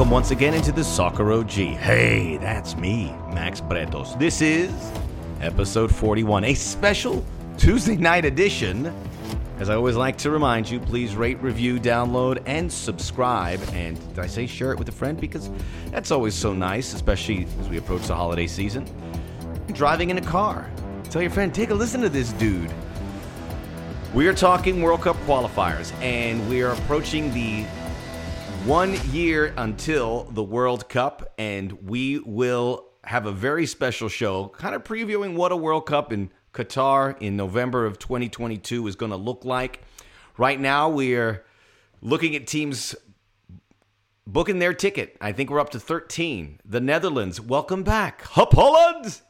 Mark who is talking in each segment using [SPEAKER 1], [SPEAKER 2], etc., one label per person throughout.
[SPEAKER 1] Welcome once again into the Soccer OG. Hey, that's me, Max Bretos. This is episode 41, a special Tuesday night edition. As I always like to remind you, please rate, review, download, and subscribe. And did I say share it with a friend? Because that's always so nice, especially as we approach the holiday season. Driving in a car. Tell your friend, take a listen to this dude. We are talking World Cup qualifiers, and we are approaching the one year until the World Cup, and we will have a very special show, kind of previewing what a World Cup in Qatar in November of 2022 is going to look like. Right now, we are looking at teams booking their ticket. I think we're up to 13. The Netherlands, welcome back. Hup Holland!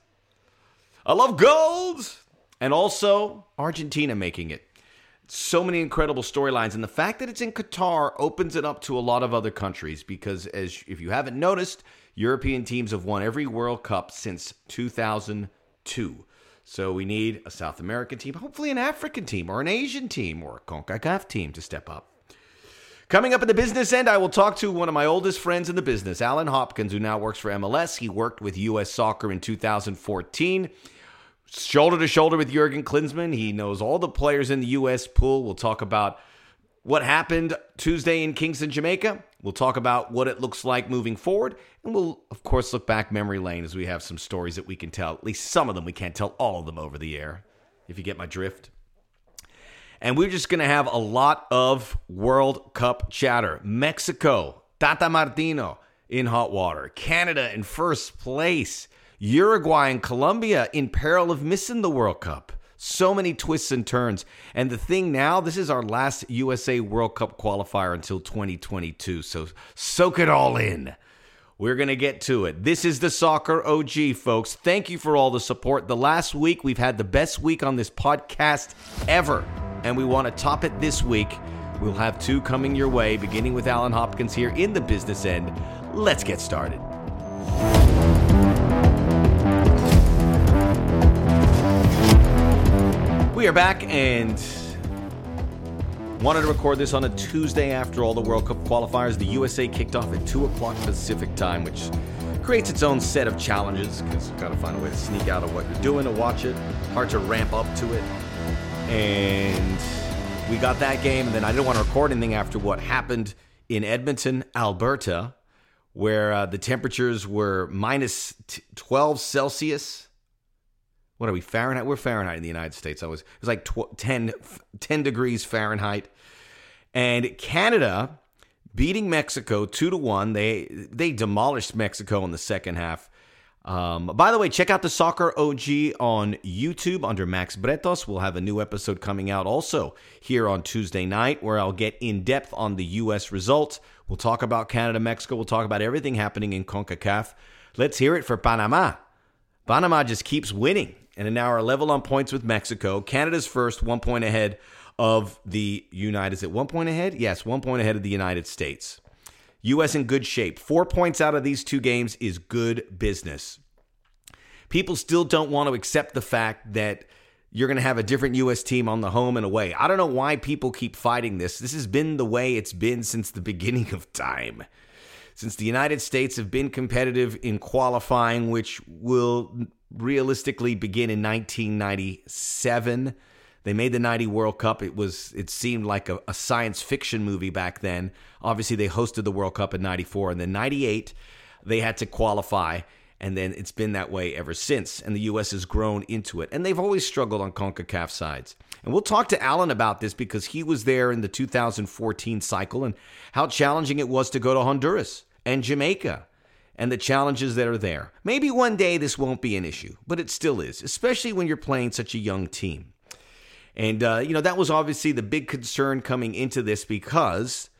[SPEAKER 1] I love gold! And also Argentina making it so many incredible storylines and the fact that it's in Qatar opens it up to a lot of other countries because as if you haven't noticed European teams have won every World Cup since 2002 so we need a South American team hopefully an African team or an Asian team or a CONCACAF team to step up Coming up in the business end, I will talk to one of my oldest friends in the business, Allen Hopkins, who now works for MLS. He worked with U.S. Soccer in 2014 shoulder to shoulder with Jurgen Klinsmann. He knows all the players in the U.S. pool. We'll talk about what happened Tuesday in Kingston, Jamaica. We'll talk about what it looks like moving forward. And we'll, of course, look back memory lane as we have some stories that we can tell. At least some of them. We can't tell all of them over the air, if you get my drift. And we're just going to have a lot of World Cup chatter. Mexico, Tata Martino in hot water. Canada in first place. Uruguay and Colombia in peril of missing the World Cup. So many twists and turns. And the thing now, this is our last USA World Cup qualifier until 2022. So soak it all in. We're going to get to it. This is the Soccer OG, folks. Thank you for all the support. The last week, we've had the best week on this podcast ever. And we want to top it this week. We'll have two coming your way, beginning with Allen Hopkins here in the business end. Let's get started. We are back and wanted to record this on a Tuesday after all the World Cup qualifiers. The USA kicked off at 2 o'clock Pacific time, which creates its own set of challenges because you've got to find a way to sneak out of what you're doing to watch it. Hard to ramp up to it. And we got that game, and then I didn't want to record anything after what happened in Edmonton, Alberta, where uh, the temperatures were minus 12 Celsius what are we Fahrenheit? We're Fahrenheit in the United States. I was it was like tw- 10, 10 degrees Fahrenheit, and Canada beating Mexico two to one. They they demolished Mexico in the second half. Um, by the way, check out the Soccer OG on YouTube under Max Bretos. We'll have a new episode coming out also here on Tuesday night where I'll get in depth on the U.S. results. We'll talk about Canada, Mexico. We'll talk about everything happening in CONCACAF. Let's hear it for Panama. Panama just keeps winning and now are level on points with Mexico. Canada's first, one point ahead of the United States. One point ahead? Yes, one point ahead of the United States. U.S. in good shape. Four points out of these two games is good business. People still don't want to accept the fact that you're going to have a different U.S. team on the home and away. I don't know why people keep fighting this. This has been the way it's been since the beginning of time. Since the United States have been competitive in qualifying, which will realistically begin in 1997. They made the 90 World Cup. It was it seemed like a, a, science fiction movie back then. Obviously, they hosted the World Cup in 94 and then 98 they had to qualify and then it's been that way ever since and the US has grown into it. And they've always struggled on CONCACAF sides. And we'll talk to Allen about this because he was there in the 2014 cycle and how challenging it was to go to Honduras and Jamaica and the challenges that are there. Maybe one day this won't be an issue, but it still is, especially when you're playing such a young team. And, uh, you know, that was obviously the big concern coming into this because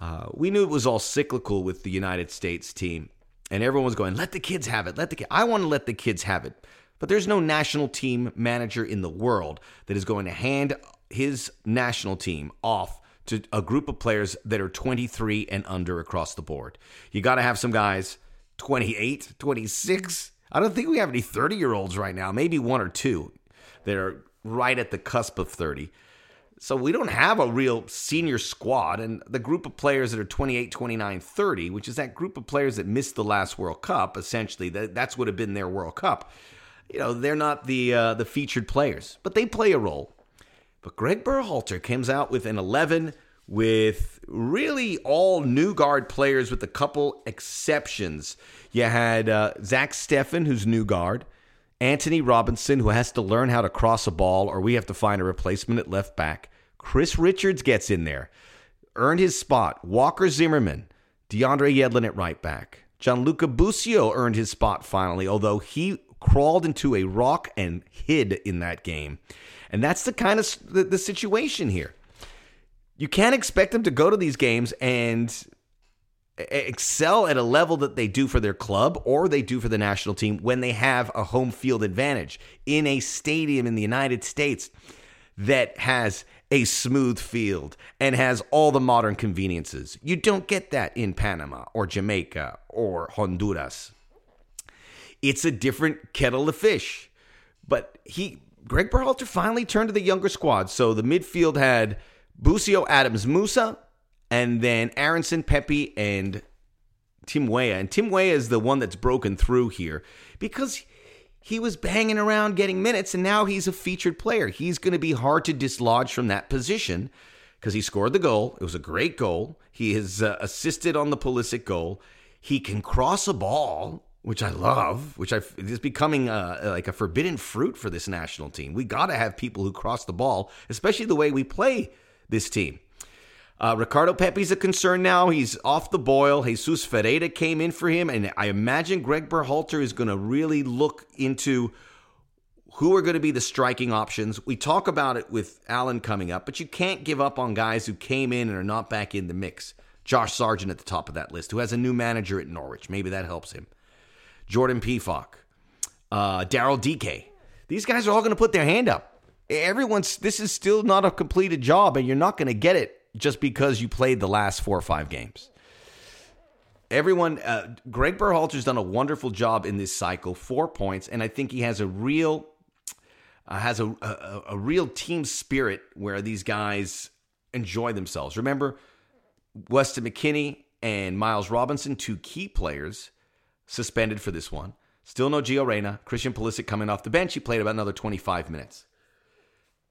[SPEAKER 1] uh, we knew it was all cyclical with the United States team. And everyone was going, let the kids have it. Let the. I want to let the kids have it. But there's no national team manager in the world that is going to hand his national team off to a group of players that are 23 and under across the board. You got to have some guys 28, 26. I don't think we have any 30 year olds right now, maybe one or two that are right at the cusp of 30. So we don't have a real senior squad. And the group of players that are 28, 29, 30, which is that group of players that missed the last World Cup, essentially, that, that's would have been their World Cup. You know, they're not the uh, the featured players, but they play a role. But Greg Berhalter comes out with an 11 with really all new guard players with a couple exceptions. You had uh, Zach Steffen, who's new guard. Antonee Robinson, who has to learn how to cross a ball, or we have to find a replacement at left back. Chris Richards gets in there, earned his spot. Walker Zimmerman, DeAndre Yedlin at right back. Gianluca Busio earned his spot finally, although he crawled into a rock and hid in that game. And that's the kind of the, the situation here. You can't expect them to go to these games and excel at a level that they do for their club or they do for the national team when they have a home field advantage in a stadium in the United States that has a smooth field and has all the modern conveniences. You don't get that in Panama or Jamaica or Honduras. It's a different kettle of fish. But he Greg Berhalter finally turned to the younger squad. So the midfield had Busio Adams Musah, and then Aaronson, Pepi, and Tim Weah. And Tim Weah is the one that's broken through here because he was banging around getting minutes, and now he's a featured player. He's going to be hard to dislodge from that position because he scored the goal. It was a great goal. He has uh, assisted on the Pulisic goal. He can cross a ball, which I love, which I, is becoming uh, like a forbidden fruit for this national team. We got to have people who cross the ball, especially the way we play this team. Uh, Ricardo Pepi's a concern now. He's off the boil. Jesus Ferreira came in for him, and I imagine Greg Berhalter is going to really look into who are going to be the striking options. We talk about it with Allen coming up, but you can't give up on guys who came in and are not back in the mix. Josh Sargent at the top of that list, who has a new manager at Norwich. Maybe that helps him. Jordan Pefok, uh, Daryl Dike. These guys are all going to put their hand up. Everyone's this is still not a completed job and you're not going to get it just because you played the last four or five games. Everyone uh, greg berhalter's done a wonderful job in this cycle four points and i think he has a real uh, has a, a, a real team spirit where these guys enjoy themselves. Remember weston McKennie and miles robinson two key players suspended for this one still no Gio Reyna. Christian Pulisic coming off the bench. He played about another 25 minutes.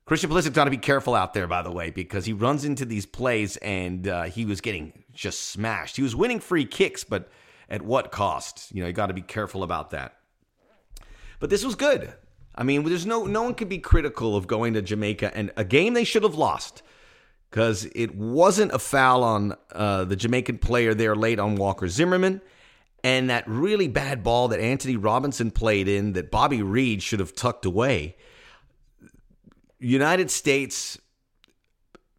[SPEAKER 1] Christian Pulisic got to be careful out there, by the way, because he runs into these plays and uh, he was getting just smashed. He was winning free kicks, but at what cost? You know, you got to be careful about that. But this was good. I mean, there's no no one could be critical of going to Jamaica and a game they should have lost because it wasn't a foul on uh, the Jamaican player there late on Walker Zimmerman. And that really bad ball that Antonee Robinson played in that Bobby Reid should have tucked away United States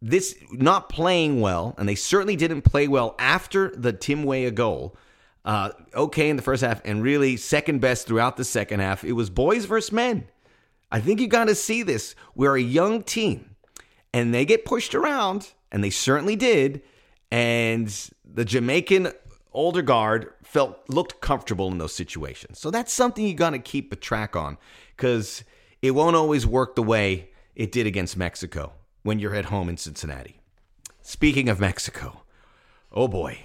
[SPEAKER 1] this not playing well, and they certainly didn't play well after the Tim Weah goal. Uh, okay in the first half, and really second best throughout the second half. It was boys versus men. I think you got to see this. We're a young team, and they get pushed around, and they certainly did. And the Jamaican older guard felt looked comfortable in those situations. So that's something you got to keep a track on because it won't always work the way it did against Mexico when you're at home in Cincinnati. Speaking of Mexico, oh boy.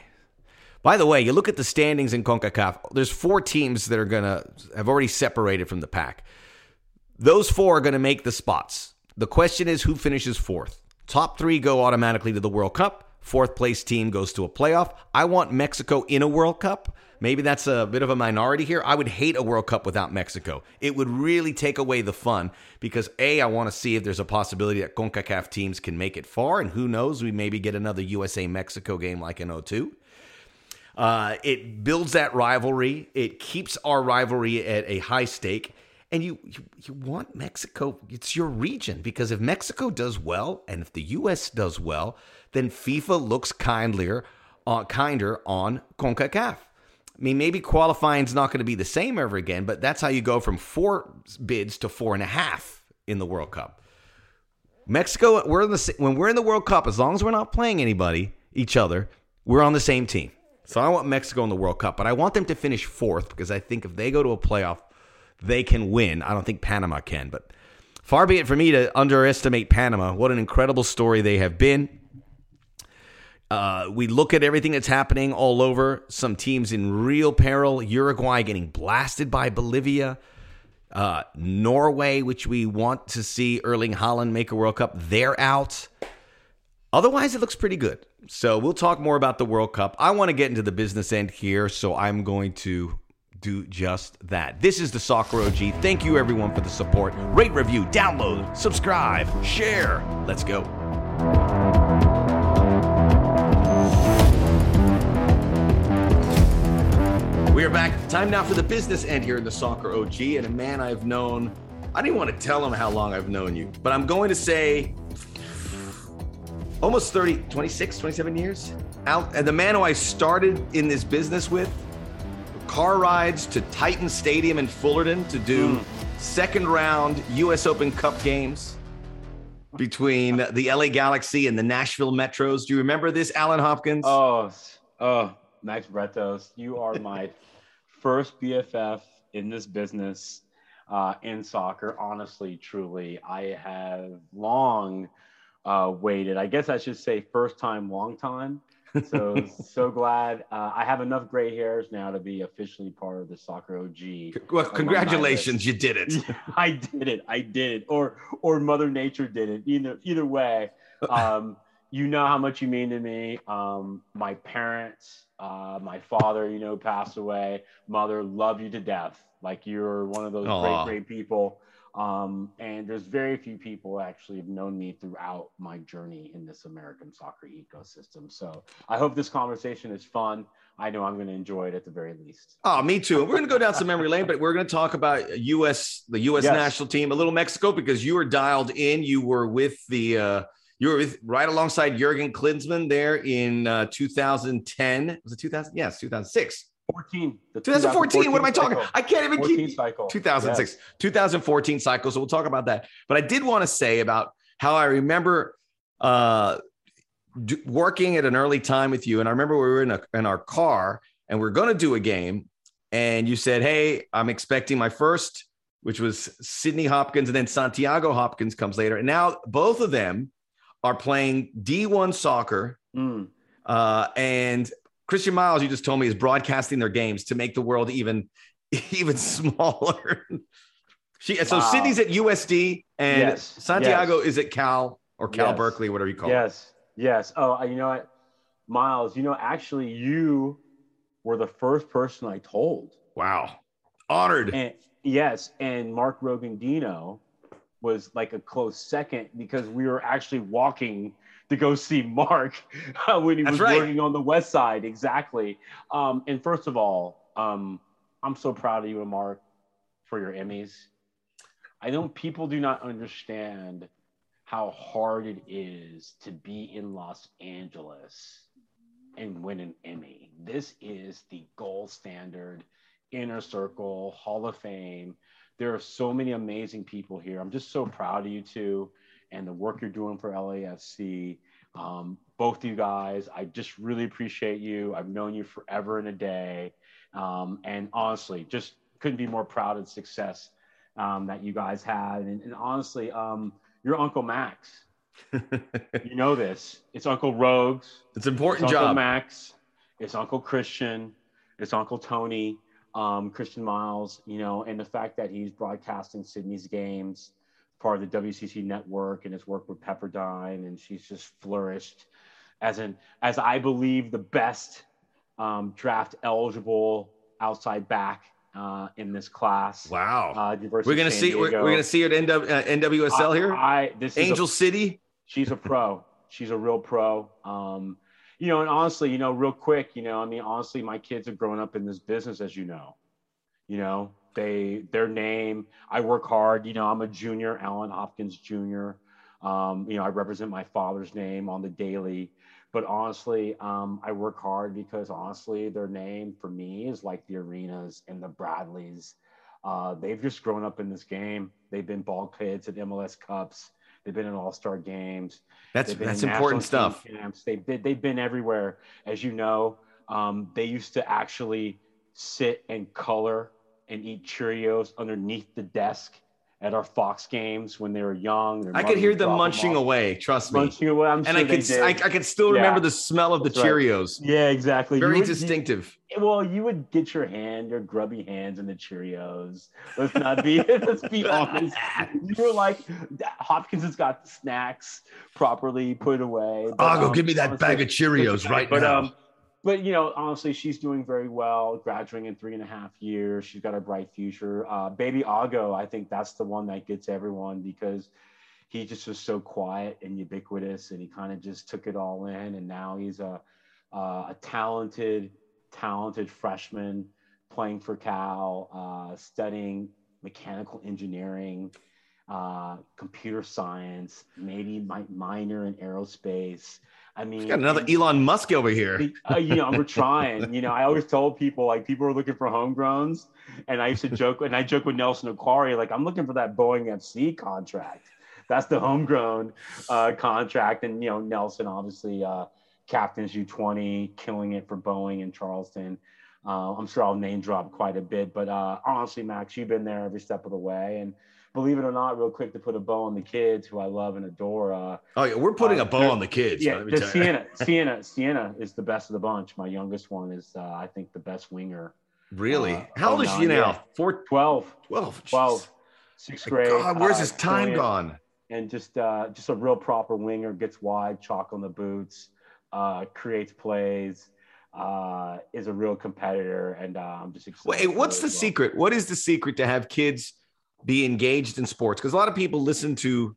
[SPEAKER 1] By the way, you look at the standings in CONCACAF, there's four teams that are going to have already separated from the pack. Those four are going to make the spots. The question is who finishes fourth? Top three go automatically to the World Cup. Fourth place team goes to a playoff. I want Mexico in a World Cup. Maybe that's a bit of a minority here. I would hate a World Cup without Mexico. It would really take away the fun because A, I want to see if there's a possibility that CONCACAF teams can make it far. And who knows, we maybe get another USA Mexico game like in 02. Uh, it builds that rivalry, it keeps our rivalry at a high stake and you, you, you want Mexico. It's your region because if Mexico does well and if the U.S. does well, then FIFA looks kindlier, uh, kinder on Concacaf. I mean, maybe qualifying is not going to be the same ever again, but that's how you go from four bids to four and a half in the World Cup. Mexico, we're in the when we're in the World Cup, as long as we're not playing anybody, each other, we're on the same team. So I want Mexico in the World Cup, but I want them to finish fourth because I think if they go to a playoff, they can win. I don't think Panama can, but far be it for me to underestimate Panama. What an incredible story they have been. Uh, we look at everything that's happening all over. Some teams in real peril. Uruguay getting blasted by Bolivia. Uh, Norway, which we want to see Erling Haaland make a World Cup, they're out. Otherwise, it looks pretty good. So we'll talk more about the World Cup. I want to get into the business end here, so I'm going to do just that. This is the Soccer OG. Thank you, everyone, for the support. Rate, review, download, subscribe, share. Let's go. We are back. Time now for the business end here in the Soccer OG, and a man I've known. I didn't want to tell him how long I've known you, but I'm going to say almost 30, 26, 27 years. Out, and the man who I started in this business with, car rides to Titan Stadium in Fullerton to do mm. second round US Open Cup games between the LA Galaxy and the Nashville Metros. Do you remember this, Allen Hopkins?
[SPEAKER 2] Oh, oh, Max Bretos, you are my first BFF in this business uh, in soccer. Honestly, truly, I have long uh, waited. I guess I should say first time, long time. So so glad uh, I have enough gray hairs now to be officially part of the soccer OG.
[SPEAKER 1] Well, congratulations, you did it.
[SPEAKER 2] I did it. I did it. Or or Mother Nature did it. Either either way. Um, you know how much you mean to me. Um, my parents, uh, my father, you know, passed away. Mother, love you to death. Like you're one of those Aww. great, great people. Um, and there's very few people actually have known me throughout my journey in this American soccer ecosystem. So I hope this conversation is fun. I know I'm going to enjoy it at the very least.
[SPEAKER 1] Oh, me too. We're going to go down some memory lane, but we're going to talk about U.S. the U.S. Yes. national team, a little Mexico, because you were dialed in. You were with the uh, you were with, right alongside Jurgen Klinsmann there in uh, 2010. Was it 2000? Yes, 2006.
[SPEAKER 2] 14.
[SPEAKER 1] 2014. What am I talking? Cycle. I can't even keep
[SPEAKER 2] cycle.
[SPEAKER 1] 2006, yes. 2014 cycle. So we'll talk about that. But I did want to say about how I remember uh, d- working at an early time with you, and I remember we were in a, in our car and we are going to do a game, and you said, "Hey, I'm expecting my first, Which was Sydney Hopkins, and then Santiago Hopkins comes later. And now both of them are playing D1 soccer. Mm. Uh, and Christian Miles, you just told me, is broadcasting their games to make the world even even smaller. she, so wow. Sydney's at USD and yes. Santiago yes. is at Cal or Cal yes. Berkeley, whatever you call
[SPEAKER 2] yes. it. Yes. Yes. Oh, you know what, Miles? You know, actually, you were the first person I told.
[SPEAKER 1] Wow, honored.
[SPEAKER 2] And, yes, and Mark Rogandino was like a close second because we were actually walking to go see Mark uh, when he That's was right. working on the West Side. Exactly. Um, and first of all, um, I'm so proud of you and Mark for your Emmys. I know people do not understand how hard it is to be in Los Angeles and win an Emmy. This is the gold standard, inner circle, Hall of Fame there are so many amazing people here. I'm just so proud of you two and the work you're doing for LAFC. Um, both of you guys, I just really appreciate you. I've known you forever and a day. Um, and honestly, just couldn't be more proud of the success um, that you guys had. And, and honestly, um, your Uncle Max, you know this. It's Uncle Rogues.
[SPEAKER 1] It's important
[SPEAKER 2] it's
[SPEAKER 1] job.
[SPEAKER 2] Uncle Max. It's Uncle Christian. It's Uncle Tony um, Christian Miles, you know, and the fact that he's broadcasting Sydney's games, part of the WCC network, and his work with Pepperdine, and she's just flourished as an, as I believe, the best um, draft eligible outside back uh, in this class.
[SPEAKER 1] Wow, uh, we're gonna see we're, we're, gonna see her at NW, uh, NWSL
[SPEAKER 2] I,
[SPEAKER 1] here.
[SPEAKER 2] I this
[SPEAKER 1] Angel a, City.
[SPEAKER 2] She's a pro. she's a real pro. Um, you know, and honestly, you know, real quick, you know, I mean, honestly, my kids have grown up in this business, as you know. You know, they their name. I work hard. You know, I'm a junior, Allen Hopkins Jr. Um, you know, I represent my father's name on the daily. But honestly, um, I work hard because honestly, their name for me is like the Arenas and the Bradleys. Uh, they've just grown up in this game. They've been ball kids at MLS Cups. They've been in All Star games.
[SPEAKER 1] That's that's important stuff.
[SPEAKER 2] Camps. They've been, they've been everywhere, as you know. Um, they used to actually sit and color and eat Cheerios underneath the desk at our Fox games when they were young.
[SPEAKER 1] I could hear them munching them away. Trust
[SPEAKER 2] me, munching away. I'm
[SPEAKER 1] and I could, I, I, could still remember yeah. the smell of the That's Cheerios.
[SPEAKER 2] Right. Yeah, exactly.
[SPEAKER 1] Very would, distinctive.
[SPEAKER 2] You, well, you would get your hand, your grubby hands in the Cheerios. Let's not be. let's be honest. You were like, Hopkins has got the snacks properly put away.
[SPEAKER 1] But, oh, go um, give me that honestly, bag of Cheerios right but, now. Um,
[SPEAKER 2] but you know, honestly, she's doing very well, graduating in three and a half years. She's got a bright future. Uh, baby Ago, I think that's the one that gets everyone because he just was so quiet and ubiquitous, and he kind of just took it all in. And now he's a uh, a talented, talented freshman playing for Cal, uh, studying mechanical engineering, uh, computer science, maybe minor in aerospace. I mean,
[SPEAKER 1] got another Elon Musk over here.
[SPEAKER 2] uh, you know, we're trying. You know, I always told people like people are looking for homegrowns, and I used to joke, and I joke with Nelson Okwari, like I'm looking for that Boeing FC contract. That's the homegrown uh, contract, and you know, Nelson obviously uh, captains U20, killing it for Boeing in Charleston. Uh, I'm sure I'll name drop quite a bit, but uh, honestly, Max, you've been there every step of the way, and believe it or not, real quick to put a bow on the kids who I love and adore. Uh,
[SPEAKER 1] oh yeah, we're putting uh, a bow on the kids.
[SPEAKER 2] Yeah, the Sienna, Sienna, Sienna is the best of the bunch. My youngest one is, uh, I think, the best winger.
[SPEAKER 1] Really? Uh, How old is she now?
[SPEAKER 2] Four, 12.
[SPEAKER 1] 12.
[SPEAKER 2] 12. Sixth grade. God,
[SPEAKER 1] where's his time gone?
[SPEAKER 2] And just, uh, just a real proper winger. Gets wide, chalk on the boots, uh, creates plays. Uh, is a real competitor, and uh, I'm just
[SPEAKER 1] excited. Wait, what's the well. secret? What is the secret to have kids be engaged in sports because a lot of people listen to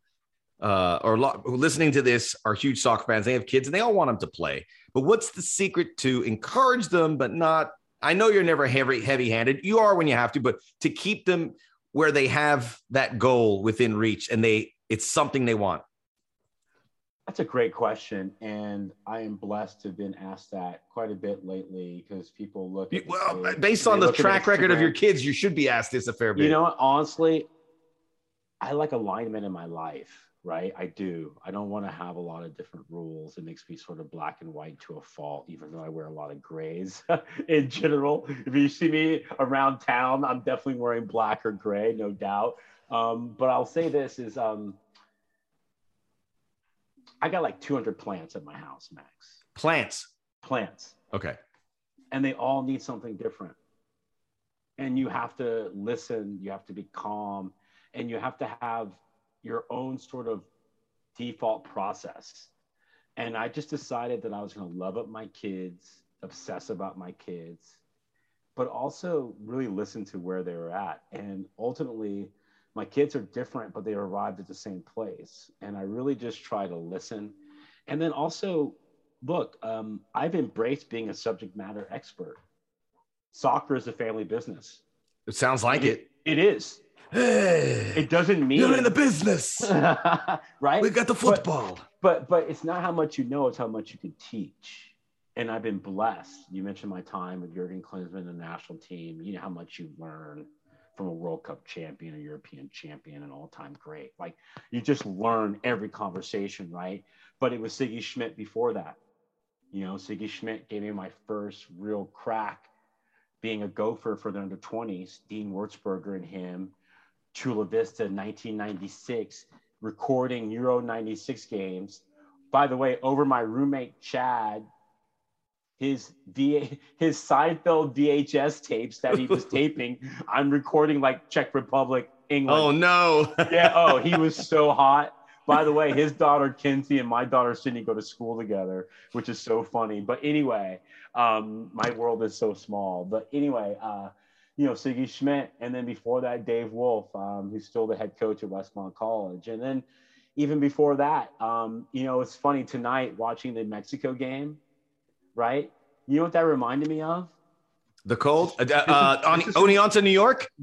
[SPEAKER 1] uh, or lot, listening to this are huge soccer fans. They have kids and they all want them to play. But what's the secret to encourage them, but not? I know you're never heavy heavy handed. You are when you have to, but to keep them where they have that goal within reach and they it's something they want.
[SPEAKER 2] That's a great question, and I am blessed to have been asked that quite a bit lately because people look.
[SPEAKER 1] Well, based on the track record of your kids, you should be asked this a fair bit.
[SPEAKER 2] You know, what? honestly, I like alignment in my life, right? I do. I don't want to have a lot of different rules. It makes me sort of black and white to a fault, even though I wear a lot of grays in general. If you see me around town, I'm definitely wearing black or gray, no doubt. Um, but I'll say this is. Um, I got like 200 plants at my house, Max.
[SPEAKER 1] Plants.
[SPEAKER 2] Plants.
[SPEAKER 1] Okay.
[SPEAKER 2] And they all need something different. And you have to listen, you have to be calm, and you have to have your own sort of default process. And I just decided that I was going to love up my kids, obsess about my kids, but also really listen to where they were at. And ultimately, my kids are different, but they arrived at the same place. And I really just try to listen. And then also, look, um, I've embraced being a subject matter expert. Soccer is a family business.
[SPEAKER 1] It sounds like it.
[SPEAKER 2] It, it is.
[SPEAKER 1] Hey,
[SPEAKER 2] it doesn't mean
[SPEAKER 1] you're in the business,
[SPEAKER 2] right?
[SPEAKER 1] We got the football.
[SPEAKER 2] But, but but it's not how much you know; it's how much you can teach. And I've been blessed. You mentioned my time with Jurgen Klinsmann, the national team. You know how much you learn from a World Cup champion, a European champion, an all-time great. Like you just learn every conversation, right? But it was Sigi Schmidt before that. You know, Sigi Schmidt gave me my first real crack being a gopher for the under 20s, Dean Wurzberger and him, Chula Vista 1996, recording Euro 96 games. By the way, over my roommate Chad, his V his Seinfeld VHS tapes that he was taping. I'm recording like Czech Republic, England.
[SPEAKER 1] Oh no.
[SPEAKER 2] yeah. Oh, he was so hot. By the way, his daughter Kinsey and my daughter Sydney go to school together, which is so funny. But anyway, um, my world is so small. But anyway, uh, you know, Sigi Schmidt, and then before that, Dave Wolf, um, who's still the head coach at Westmont College, and then even before that, um, you know, it's funny tonight watching the Mexico game right? You know what that reminded me of?
[SPEAKER 1] The cold? Uh, uh, on, Oneonta, New York?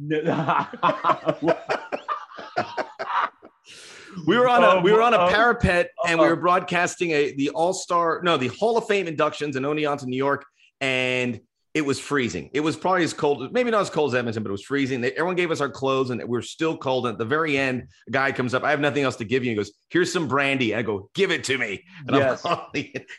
[SPEAKER 1] we were on a we were on a parapet and we were broadcasting a the All Star no the Hall of Fame inductions in Oneonta, New York, and it was freezing. It was probably as cold, maybe not as cold as Edmonton, but it was freezing. They, everyone gave us our clothes and we were still cold. And at the very end, a guy comes up, I have nothing else to give you. He goes, Here's some brandy. I go, Give it to me. And
[SPEAKER 2] yes. I'm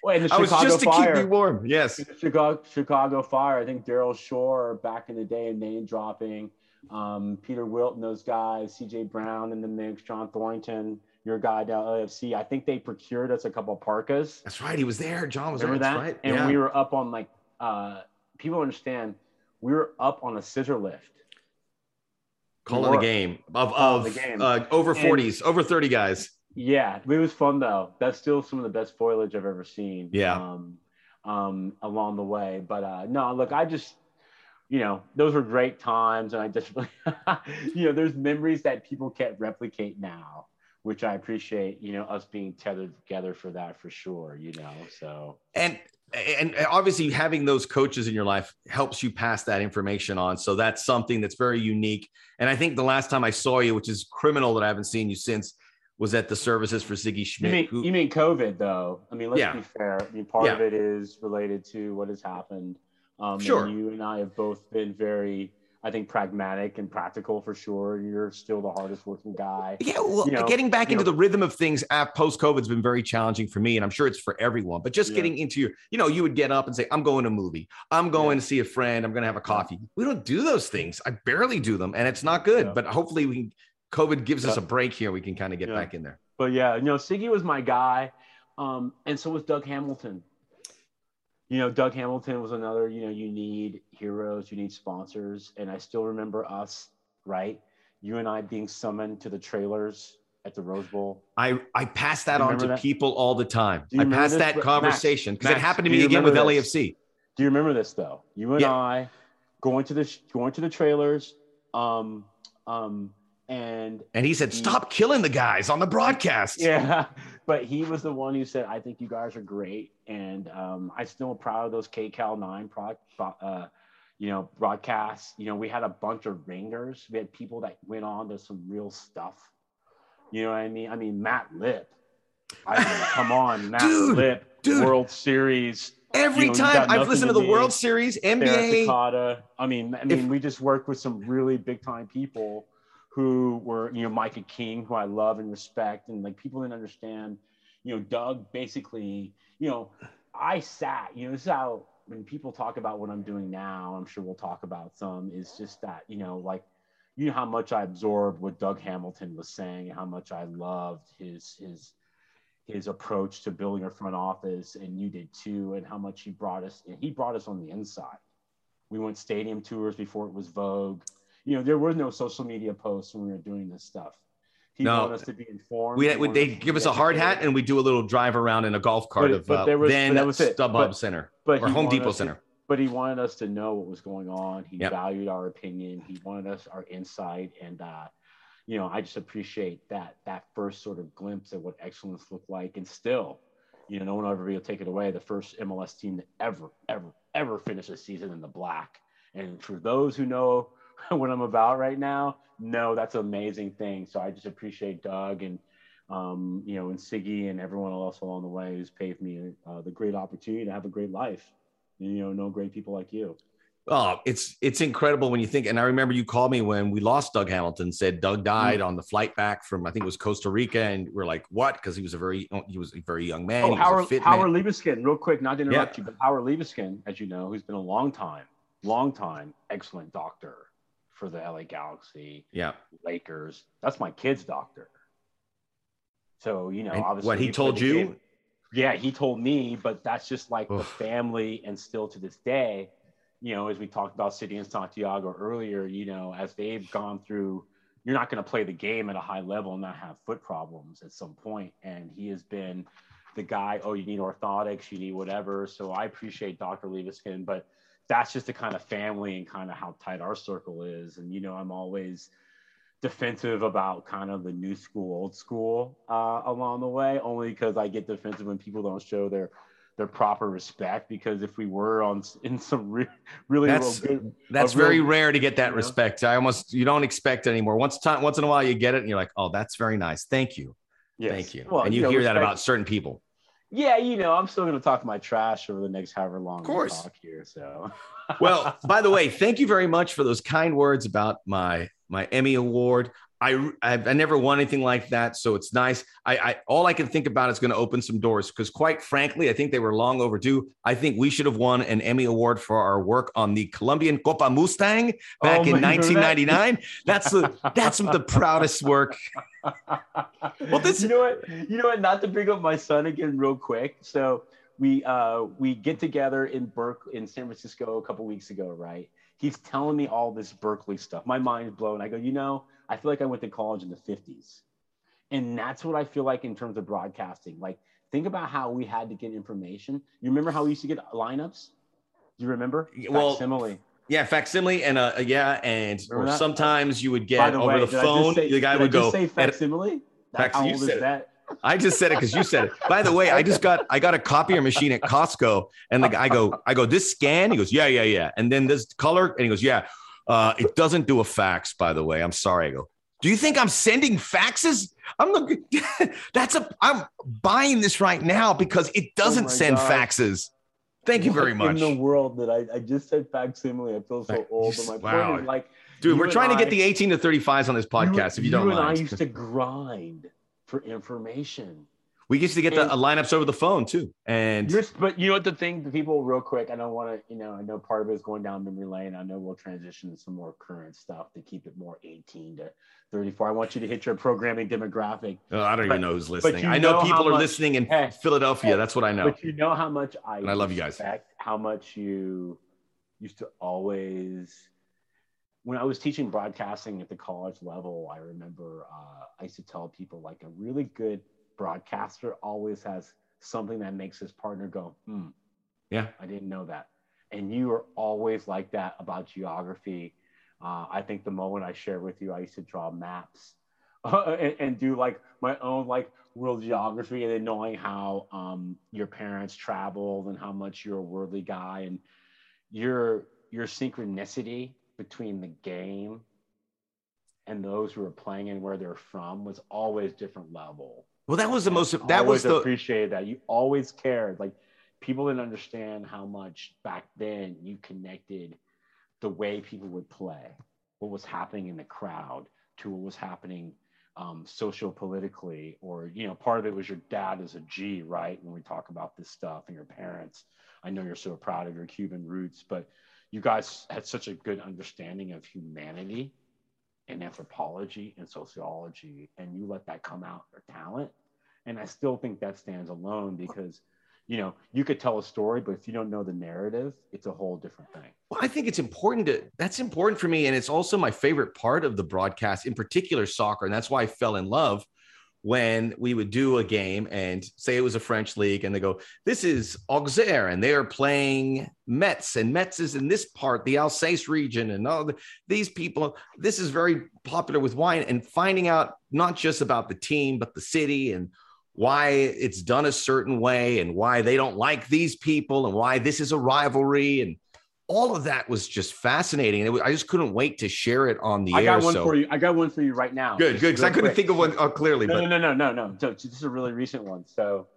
[SPEAKER 2] well,
[SPEAKER 1] I was just Fire, to keep me warm. Yes.
[SPEAKER 2] Chicago, Chicago Fire. I think Daryl Shore back in the day, name dropping. um, Peter Wilt and those guys, CJ Brown in the mix, John Thornton, your guy down LFC. I think they procured us a couple of parkas.
[SPEAKER 1] That's right. He was there. John was
[SPEAKER 2] Remember
[SPEAKER 1] there.
[SPEAKER 2] that?
[SPEAKER 1] Right.
[SPEAKER 2] And
[SPEAKER 1] yeah.
[SPEAKER 2] we were up on like uh, people understand we were up on a scissor lift.
[SPEAKER 1] calling the game of, of
[SPEAKER 2] the game.
[SPEAKER 1] Uh, over
[SPEAKER 2] And-
[SPEAKER 1] 40s, over 30 guys.
[SPEAKER 2] Yeah, it was fun though. That's still some of the best foliage I've ever seen.
[SPEAKER 1] Yeah.
[SPEAKER 2] Um, um, along the way, but uh, no, look, I just, you know, those were great times, and I just, you know, there's memories that people can't replicate now, which I appreciate. You know, us being tethered together for that for sure. You know, so
[SPEAKER 1] And and obviously having those coaches in your life helps you pass that information on. So that's something that's very unique. And I think the last time I saw you, which is criminal that I haven't seen you since, was at the services for Sigi
[SPEAKER 2] you
[SPEAKER 1] Schmidt.
[SPEAKER 2] mean
[SPEAKER 1] who-
[SPEAKER 2] you mean COVID though? I mean, let's
[SPEAKER 1] Yeah.
[SPEAKER 2] be fair. I mean, part
[SPEAKER 1] Yeah.
[SPEAKER 2] of it is related to what has happened. Um,
[SPEAKER 1] Sure.
[SPEAKER 2] And you and I have both been very, I think, pragmatic and practical for sure. You're still the hardest working guy.
[SPEAKER 1] Yeah, well,
[SPEAKER 2] you know,
[SPEAKER 1] getting back into
[SPEAKER 2] know-
[SPEAKER 1] the rhythm of things post COVID has been very challenging for me, and I'm sure it's for everyone. But just
[SPEAKER 2] Yeah.
[SPEAKER 1] getting into your, you know, you would get up and say, "I'm going to a movie. I'm going
[SPEAKER 2] Yeah.
[SPEAKER 1] to see a friend. I'm going to have a coffee." We don't do those things. I barely do them, and it's not good.
[SPEAKER 2] Yeah.
[SPEAKER 1] But hopefully, we can, COVID gives us a break here. We can kind of get back in there.
[SPEAKER 2] But yeah, you know, Sigi was my guy, um, and so was Doug Hamilton. You know, Doug Hamilton was another. You know, you need heroes, you need sponsors, and I still remember us, right? You and I being summoned to the trailers at the Rose Bowl.
[SPEAKER 1] I I pass that on to
[SPEAKER 2] that?
[SPEAKER 1] people all the time. I pass
[SPEAKER 2] this?
[SPEAKER 1] that conversation because it happened to me again with
[SPEAKER 2] this?
[SPEAKER 1] LAFC.
[SPEAKER 2] Do you remember this though? You and
[SPEAKER 1] Yeah.
[SPEAKER 2] I going to the going to the trailers, um, um, and
[SPEAKER 1] And he said, "Stop killing the guys on the broadcast."
[SPEAKER 2] yeah, but he was the one who said, "I think you guys are great," and um, I'm still proud of those KCal nine pro, pro- uh, you know, broadcasts. You know, we had a bunch of ringers. We had people that went on to some real stuff. You know what I mean? I mean, Matt Lip. I mean, come on, Matt
[SPEAKER 1] Dude,
[SPEAKER 2] Lip,
[SPEAKER 1] dude.
[SPEAKER 2] World Series.
[SPEAKER 1] Every
[SPEAKER 2] You know,
[SPEAKER 1] time I've listened to the. World Series, NBA.
[SPEAKER 2] I mean, I mean,
[SPEAKER 1] If-
[SPEAKER 2] we just worked with some really big time people who were, you know, Micah King, who I love and respect, and like people didn't understand. You know, Doug basically, you know, I sat. You know, this is how when people talk about what I'm doing now, I'm sure we'll talk about some. Is just that, you know, like you know how much I absorbed what Doug Hamilton was saying, and how much I loved his his his approach to building a front office, and you did too, and how much he brought us. And he brought us on the inside. We went stadium tours before it was Vogue. You know, there were no social media posts when we were doing this stuff. He
[SPEAKER 1] No.
[SPEAKER 2] wanted us to be informed.
[SPEAKER 1] we
[SPEAKER 2] wanted
[SPEAKER 1] they give us a hard hat and we do a little drive around in a golf cart
[SPEAKER 2] But-
[SPEAKER 1] of
[SPEAKER 2] but
[SPEAKER 1] uh,
[SPEAKER 2] there was-
[SPEAKER 1] then
[SPEAKER 2] that was.
[SPEAKER 1] StubHub
[SPEAKER 2] But-
[SPEAKER 1] Center
[SPEAKER 2] but
[SPEAKER 1] or Home Depot
[SPEAKER 2] us to-
[SPEAKER 1] Center.
[SPEAKER 2] but he wanted us to know what was going on. He
[SPEAKER 1] Yep.
[SPEAKER 2] valued our opinion. He wanted us our insight, and uh, you know, I just appreciate that that first sort of glimpse at what excellence looked like. And still, you know, no one will ever be able to take it away. The first MLS team to ever, ever, ever finish a season in the black. And for those who know what I'm about right now, no, that's an amazing thing. So I just appreciate Doug and um, you know, and Sigi and everyone else along the way who's paved me uh, the great opportunity to have a great life. You know, know great people like you.
[SPEAKER 1] Oh, it's it's incredible when you think. And I remember you called me when we lost Doug Hamilton. Said Doug died
[SPEAKER 2] Mm.
[SPEAKER 1] on the flight back from I think it was Costa Rica, and we're like, what? Because he was a very he was a very young man.
[SPEAKER 2] Oh, Howard, Howard
[SPEAKER 1] man.
[SPEAKER 2] Liebeskin, real quick, not to interrupt you, but Howard Liebeskin, as you know, who's been a long time, long time, excellent doctor for the LA Galaxy,
[SPEAKER 1] Yeah,
[SPEAKER 2] Lakers. That's my kid's doctor. So, you know,
[SPEAKER 1] And
[SPEAKER 2] obviously.
[SPEAKER 1] what he told you?
[SPEAKER 2] game. Yeah, he told me, but that's just like the family, and still to this day, you know, as we talked about Sydney and Santiago earlier, you know, as they've gone through, you're not going to play the game at a high level and not have foot problems at some point. And he has been the guy, oh, you need orthotics, you need whatever. So I appreciate Dr. Leviskin, but that's just the kind of family and kind of how tight our circle is. And, you know, I'm always defensive about kind of the new school, old school uh, along the way, only because I get defensive when people don't show their their proper respect. Because if we were on in some re- really
[SPEAKER 1] That's-
[SPEAKER 2] good,
[SPEAKER 1] that's
[SPEAKER 2] real-
[SPEAKER 1] very rare to get that
[SPEAKER 2] you know?
[SPEAKER 1] respect. I almost you don't expect anymore. Once time once in a while you get it, and you're like, oh, that's very nice. Thank you,
[SPEAKER 2] yes.
[SPEAKER 1] thank you.
[SPEAKER 2] Well,
[SPEAKER 1] and you,
[SPEAKER 2] know,
[SPEAKER 1] hear that about certain people.
[SPEAKER 2] Yeah, you know, I'm still going to talk my trash over the next however long
[SPEAKER 1] Of course.
[SPEAKER 2] we talk here. So,
[SPEAKER 1] well, by the way, thank you very much for those kind words about my my Emmy award. I, I, I never won anything like that, so it's nice. I, I all I can think about is going to open some doors because, quite frankly, I think they were long overdue. I think we should have won an Emmy award for our work on the Colombian Copa Mustang back oh, in 1999. That? that's the that's the proudest work.
[SPEAKER 2] well, this you know what you know what. Not to bring up my son again, real quick. So we uh we get together in Berkeley in San Francisco a couple weeks ago, right? He's telling me all this Berkeley stuff. My mind's blown. I go, you know I feel like I went to college in the 50s. And that's what I feel like in terms of broadcasting. Like, think about how we had to get information. You remember how we used to get lineups? Do you remember?
[SPEAKER 1] Well, facsimile. Yeah, facsimile and uh, yeah, and sometimes you would get the over way, the phone. Say,
[SPEAKER 2] the
[SPEAKER 1] guy would
[SPEAKER 2] go say facsimile. Fac- how old is that?
[SPEAKER 1] I just said it because you said it. By the way, I just got I got a copier machine at Costco, and the guy I go I go this scan. He goes yeah yeah yeah, and then this color, and he goes yeah. Uh, it doesn't do a fax, by the way. I'm sorry. I go, do you think I'm sending faxes? I'm looking. that's a. I'm buying this right now because it doesn't oh send God. faxes. Thank you very much.
[SPEAKER 2] In the world that I, I just said facsimile, I feel so old. But my wow. point is like,
[SPEAKER 1] dude, we're trying I, to get the 18 to 35s on this podcast. You, if you, you don't
[SPEAKER 2] and
[SPEAKER 1] mind.
[SPEAKER 2] I used to grind for information.
[SPEAKER 1] We used to get and, the lineups over the phone too. And
[SPEAKER 2] but you know what the thing, the people, real quick. I don't want to, you know, I know part of it is going down memory lane. I know we'll transition to some more current stuff to keep it more 18 to 34. I want you to hit your programming demographic.
[SPEAKER 1] Oh, I don't but, even know who's listening. I know, know people are listening in hey, Philadelphia. Hey, That's what I know.
[SPEAKER 2] But you know how much I
[SPEAKER 1] and I love you guys.
[SPEAKER 2] How much you used to always when I was teaching broadcasting at the college level, I remember uh, I used to tell people like a really good broadcaster always has something that makes his partner go, hmm,
[SPEAKER 1] yeah,
[SPEAKER 2] I didn't know that. And you are always like that about geography. Uh, I think the moment I shared with you, I used to draw maps uh, and, and, do like my own like world geography and then knowing how um, your parents traveled and how much you're a worldly guy and your your synchronicity between the game and those who are playing and where they're from was always different level.
[SPEAKER 1] Well, that was the most. That was the
[SPEAKER 2] appreciated that you always cared. Like people didn't understand how much back then you connected the way people would play, what was happening in the crowd, to what was happening um, social politically, or you know, part of it was your dad as a G, right? When we talk about this stuff, and your parents. I know you're so proud of your Cuban roots, but you guys had such a good understanding of humanity and anthropology and sociology and you let that come out your talent. And i still think that stands alone because you know you could tell a story but if you don't know the narrative it's a whole different thing.
[SPEAKER 1] Well i think it's important to that's important for me and it's also my favorite part of the broadcast in particular soccer and that's why i fell in love when we would do a game and say it was a French league and they go, this is Auxerre and they are playing Metz and Metz is in this part, the Alsace region and all the, these people, this is very popular with wine. And finding out not just about the team, but the city and why it's done a certain way and why they don't like these people and why this is a rivalry and all of that was just fascinating. Was, I just couldn't wait to share it on the
[SPEAKER 2] I
[SPEAKER 1] air.
[SPEAKER 2] I got one so. for you. I got one for you right now.
[SPEAKER 1] Good, good. Because I couldn't quick. think of one uh, clearly.
[SPEAKER 2] No,
[SPEAKER 1] but...
[SPEAKER 2] no, no, no, no, no. So this is a really recent one. So,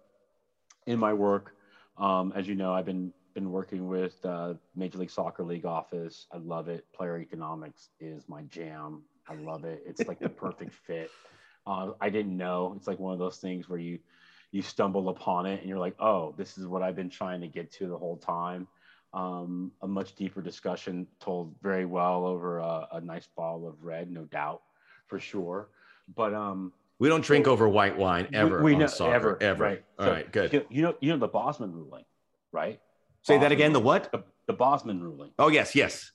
[SPEAKER 2] in my work, um, as you know, I've been been working with uh, Major League Soccer League office. I love it. Player economics is my jam. I love it. It's like the perfect fit. Uh, I didn't know. It's like one of those things where you you stumble upon it and you're like, oh, this is what I've been trying to get to the whole time um, a much deeper discussion told very well over a, a, nice bottle of red, no doubt, for sure. But um,
[SPEAKER 1] we don't drink so, over white wine ever. We, we know soccer, ever, ever. Right. All so, right, good.
[SPEAKER 2] You know, you know the Bosman ruling, right?
[SPEAKER 1] Say Bosman that again. The what?
[SPEAKER 2] The, the Bosman ruling.
[SPEAKER 1] Oh yes, yes.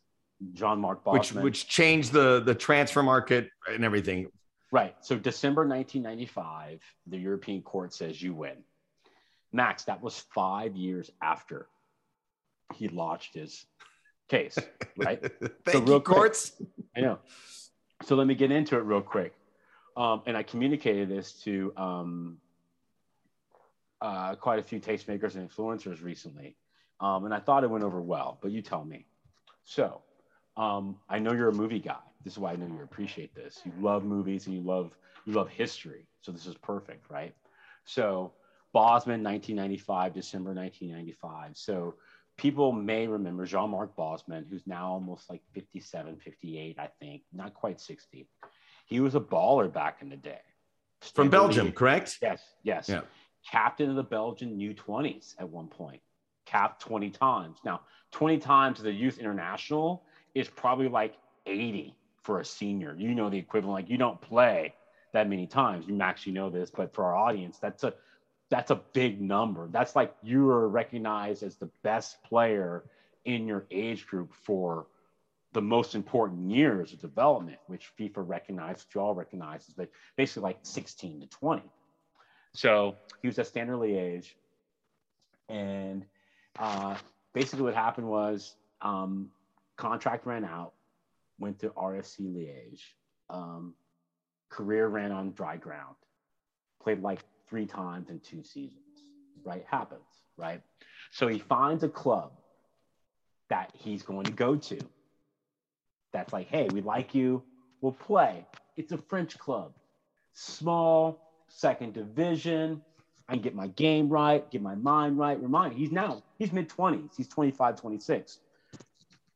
[SPEAKER 2] Jean-Marc Bosman,
[SPEAKER 1] which which changed the the transfer market and everything.
[SPEAKER 2] Right. So December 1995, the European court says you win. Max, that was five years after he lodged his case, right?
[SPEAKER 1] Thank so real you, quick, courts.
[SPEAKER 2] I know. So let me get into it real quick. Um, and I communicated this to um, uh, quite a few tastemakers and influencers recently. Um, and I thought it went over well, but you tell me. So um, I know you're a movie guy. This is why I know you appreciate this. You love movies and you love you love history. So this is perfect, right? So Bosman, 1995, December 1995. So people may remember Jean-Marc Bosman, who's now almost like 57, 58, I think, not quite 60. He was a baller back in the day.
[SPEAKER 1] From Belgium, correct?
[SPEAKER 2] Yes, yes. Yeah. Captain of the Belgian U20s at one point, capped 20 times. Now, 20 times the youth international is probably like 80 for a senior. You know the equivalent. Like you don't play that many times. You actually know this, but for our audience, that's a that's a big number. That's like you are recognized as the best player in your age group for the most important years of development, which FIFA recognizes, which you all recognize, is basically like 16 to 20. So he was at Standard Liège, and uh, basically what happened was um, contract ran out, went to RFC Liège. Um, career ran on dry ground. Played like three times in two seasons. Right, happens. Right. So he finds a club that he's going to go to. That's like, hey, we like you. We'll play. It's a French club, small, second division. I can get my game right, get my mind right. Remind he's now he's mid 20s. He's 25, 26.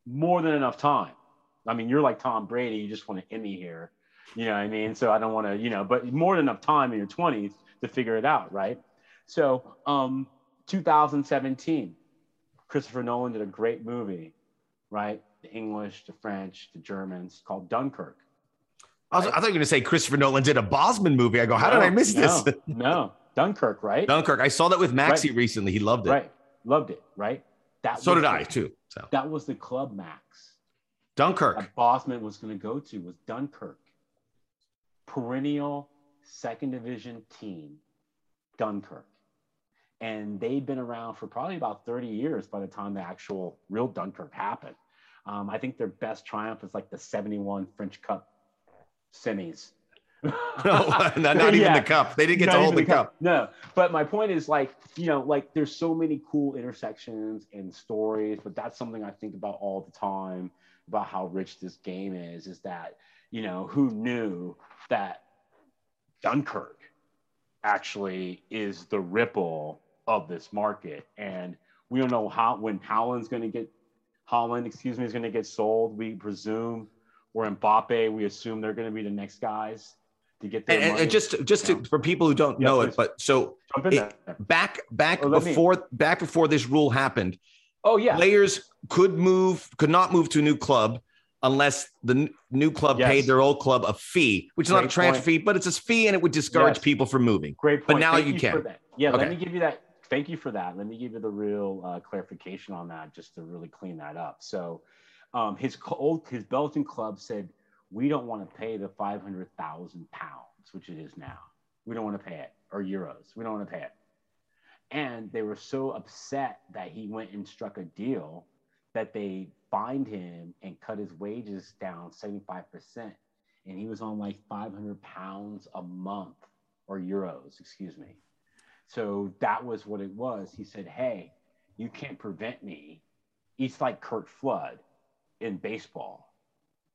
[SPEAKER 2] More than enough time. I mean, you're like Tom Brady. You just want to Emmy here. You know what I mean? So I don't want to, you know, but more than enough time in your 20s to figure it out, right? So, um, 2017, Christopher Nolan did a great movie, right? The English, the French, the Germans called Dunkirk.
[SPEAKER 1] I, was, I thought you were going to say Christopher Nolan did a Bosman movie. I go, how no, did I miss
[SPEAKER 2] no,
[SPEAKER 1] this?
[SPEAKER 2] no, Dunkirk, right?
[SPEAKER 1] Dunkirk. I saw that with Maxi right. recently. He loved it.
[SPEAKER 2] Right. Loved it, right?
[SPEAKER 1] That so did the, I too. So
[SPEAKER 2] that was the club Max.
[SPEAKER 1] Dunkirk.
[SPEAKER 2] That Bosman was going to go to was Dunkirk. Perennial second division team, Dunkirk. And they'd been around for probably about 30 years by the time the actual real Dunkirk happened. Um, I think their best triumph is like the 71 French Cup semis.
[SPEAKER 1] no, not, not even the cup. They didn't get not to hold the, the cup. cup.
[SPEAKER 2] No, but my point is like, you know, like there's so many cool intersections and stories, but that's something I think about all the time about how rich this game is, is that, you know, who knew that Dunkirk actually is the ripple of this market. And we don't know how when Haaland's going to get Holland, excuse me, is going to get sold. We presume, or Mbappe, we assume they're going to be the next guys to get
[SPEAKER 1] there. And, and, just just to, for people who don't yeah, know please. it, but so it, back back before me. back before this rule happened.
[SPEAKER 2] Oh yeah,
[SPEAKER 1] players could move, could not move to a new club unless the new club yes. paid their old club a fee, which is Great not a transfer point. fee, but it's a fee and it would discourage yes. people from moving.
[SPEAKER 2] Great point.
[SPEAKER 1] But now Thank you, you can.
[SPEAKER 2] Yeah, okay. let me give you that. Thank you for that. Let me give you the real uh, clarification on that, just to really clean that up. So, um, his old his Belgian club said we don't want to pay the five hundred thousand pounds, which it is now. We don't want to pay it or euros. We don't want to pay it. And they were so upset that he went and struck a deal that they fined him and cut his wages down 75%. And he was on like 500 pounds a month or euros, excuse me. So that was what it was. He said, Hey, you can't prevent me. He's like Curt Flood in baseball,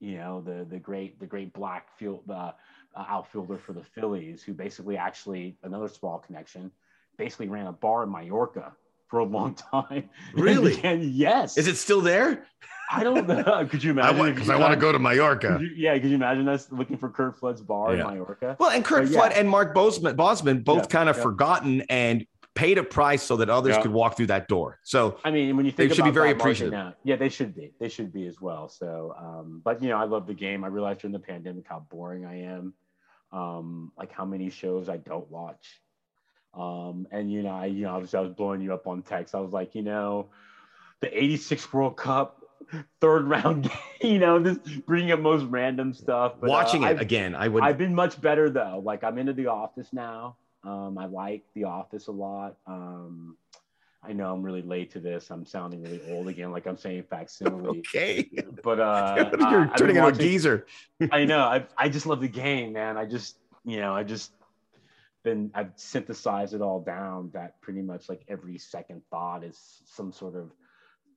[SPEAKER 2] you know, the, the great, the great black field, uh, outfielder for the Phillies, who basically actually, another small connection, basically ran a bar in Mallorca for a long time.
[SPEAKER 1] Really?
[SPEAKER 2] and yes.
[SPEAKER 1] Is it still there?
[SPEAKER 2] I don't know. Could you imagine?
[SPEAKER 1] Because I, I want to go to Mallorca.
[SPEAKER 2] Could you, yeah, could you imagine us looking for Curt Flood's bar yeah. in Mallorca?
[SPEAKER 1] Well, and Curt Flood and Marc Bosman, Bosman both yeah, kind of yeah. forgotten and paid a price so that others could walk through that door. So
[SPEAKER 2] I mean, when you think they should be very appreciative. Now, yeah, they should be. They should be as well. So, um, but you know, I love the game. I realized during the pandemic how boring I am. Um, like how many shows I don't watch. Um, and you know, I you know, obviously I was blowing you up on text. I was like, you know, the 86 World Cup third round game, you know, just bringing up most random stuff.
[SPEAKER 1] But, uh, Watching uh, it I've, again, I would
[SPEAKER 2] I've been much better though. Like I'm into the office now. Um, I like the office a lot. Um, I know I'm really late to this. I'm sounding really old again, like I'm saying facsimile.
[SPEAKER 1] okay.
[SPEAKER 2] But uh
[SPEAKER 1] you're I, turning into a geezer.
[SPEAKER 2] I know. I I just love the game, man. I just you know, I just been I've synthesized it all down that pretty much like every second thought is some sort of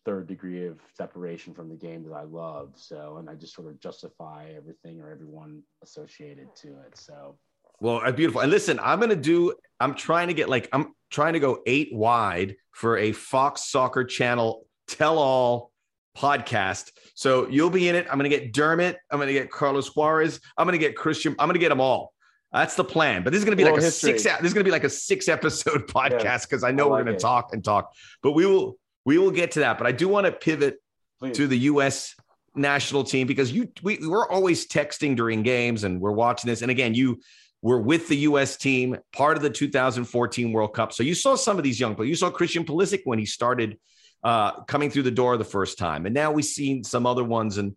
[SPEAKER 2] third degree of separation from the game that I love. So and I just sort of justify everything or everyone associated to it. So
[SPEAKER 1] well, uh, beautiful. And listen, I'm gonna do. I'm trying to get like I'm trying to go eight wide for a Fox Soccer Channel tell all podcast. So you'll be in it. I'm to get Dermot. I'm to get Carlos Suarez. I'm to get Christian. I'm to get them all. That's the plan. But this is going to be like a history. six. This is going to be like a six episode podcast because I know I like we're going to talk and talk. But we will we will get to that. But I do want to pivot Please. to the U.S. national team because you we, we're always texting during games and we're watching this. And again, you were with the U.S. team, part of the 2014 World Cup. So you saw some of these young players. You saw Christian Pulisic when he started uh, coming through the door the first time, and now we've seen some other ones. And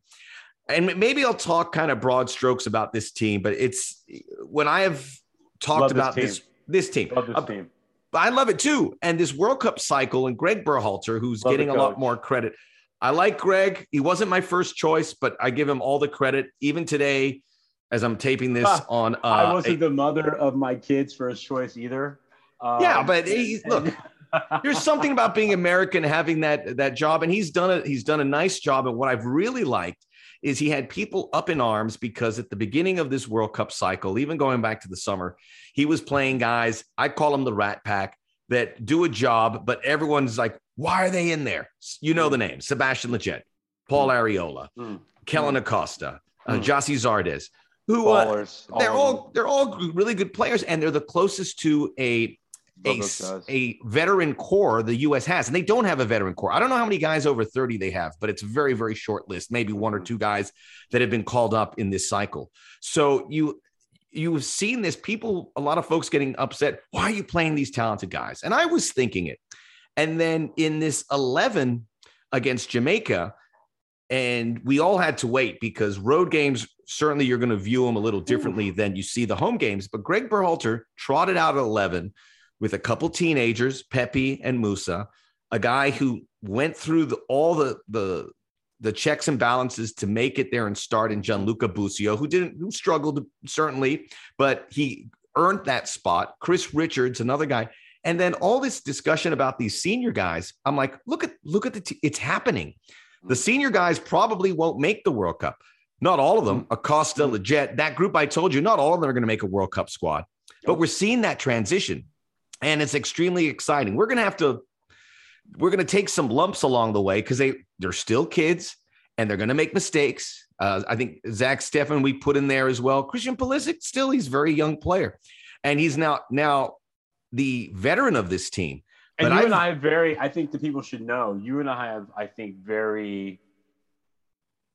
[SPEAKER 1] and maybe I'll talk kind of broad strokes about this team, but it's when I have talked love about this this, this team. Love this uh, team. I love it too. And this World Cup cycle, and Greg Berhalter, who's love getting a lot more credit. I like Greg. He wasn't my first choice, but I give him all the credit. Even today, as I'm taping this huh. on, uh,
[SPEAKER 2] I wasn't a, the mother of my kids' first choice either.
[SPEAKER 1] Um, yeah, but he, look, there's something about being American, having that that job, and he's done it. He's done a nice job. And what I've really liked is he had people up in arms because at the beginning of this World Cup cycle, even going back to the summer, he was playing guys. I call them the Rat Pack that do a job, but everyone's like, why are they in there? You know the name: Sebastian Lletget, Paul mm. Arriola, mm. Kellyn mm. Acosta, uh, mm. Zardes who uh, they're all they're all really good players, and they're the closest to a a, a veteran core the U.S. has, and they don't have a veteran core. I don't know how many guys over 30 they have, but it's a very, very short list. Maybe one or mm-hmm. two guys that have been called up in this cycle. So you you've seen this. People, a lot of folks getting upset. Why are you playing these talented guys? And I was thinking it. And then in this 11 against Jamaica, and we all had to wait because road games certainly you're going to view them a little differently than you see the home games. But Greg Berhalter trotted out at 11 with a couple teenagers, Pepi and Musah, a guy who went through the, all the the the checks and balances to make it there and start in Gianluca Busio, who didn't who struggled certainly, but he earned that spot. Chris Richards, another guy, and then all this discussion about these senior guys. I'm like, look at look at the t- it's happening. The mm. senior guys probably won't make the World Cup. Not all of them. Mm. Acosta, mm. Lletget, that group I told you, not all of them are going to make a World Cup squad. But we're seeing that transition and it's extremely exciting. We're going to have to we're going to take some lumps along the way because they they're still kids and they're going to make mistakes. Uh, I think Zach Steffen we put in there as well. Christian Pulisic still he's a very young player, and he's now now the veteran of this team.
[SPEAKER 2] And but you I've, and I have very I think the people should know you and I have I think very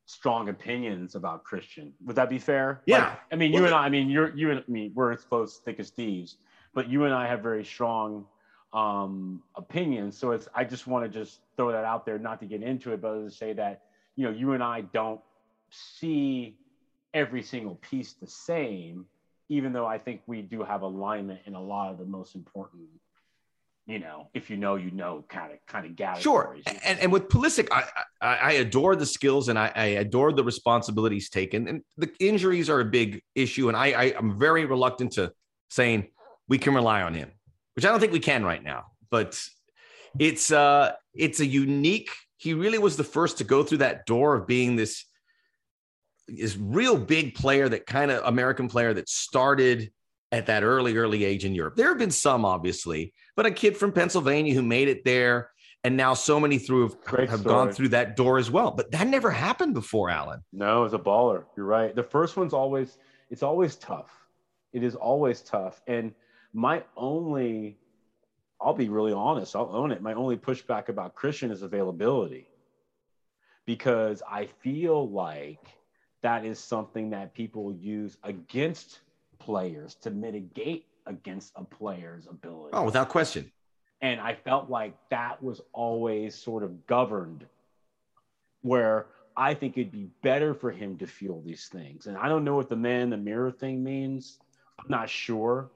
[SPEAKER 2] strong opinions about Christian. Would that be fair?
[SPEAKER 1] Yeah. Like,
[SPEAKER 2] I mean, you well, and I. I mean, you're you and I mean we're as close thick as thieves but you and I have very strong um, opinions. So it's I just want to just throw that out there, not to get into it, but to say that you know you and I don't see every single piece the same, even though I think we do have alignment in a lot of the most important. You know, if you know, you know, kind of kind of categories.
[SPEAKER 1] Sure, and and with Pulisic, I, I, I adore the skills and I, I adore the responsibilities taken, and the injuries are a big issue, and I, I I'm very reluctant to saying we can rely on him, which I don't think we can right now. But it's uh it's a unique. He really was the first to go through that door of being this this real big player, that kind of American player that started at that early early age in Europe. There have been some, obviously, but a kid from Pennsylvania who made it there. And now so many through have, have gone through that door as well. But that never happened before, Alan.
[SPEAKER 2] No, as a baller. You're right. The first one's always it's always tough. It is always tough. And my only, I'll be really honest, I'll own it. My only pushback about Christian is availability because I feel like that is something that people use against players to mitigate against a player's ability.
[SPEAKER 1] Oh, without question.
[SPEAKER 2] And I felt like that was always sort of governed where I think it'd be better for him to feel these things. And I don't know what the man in the mirror thing means. I'm not sure.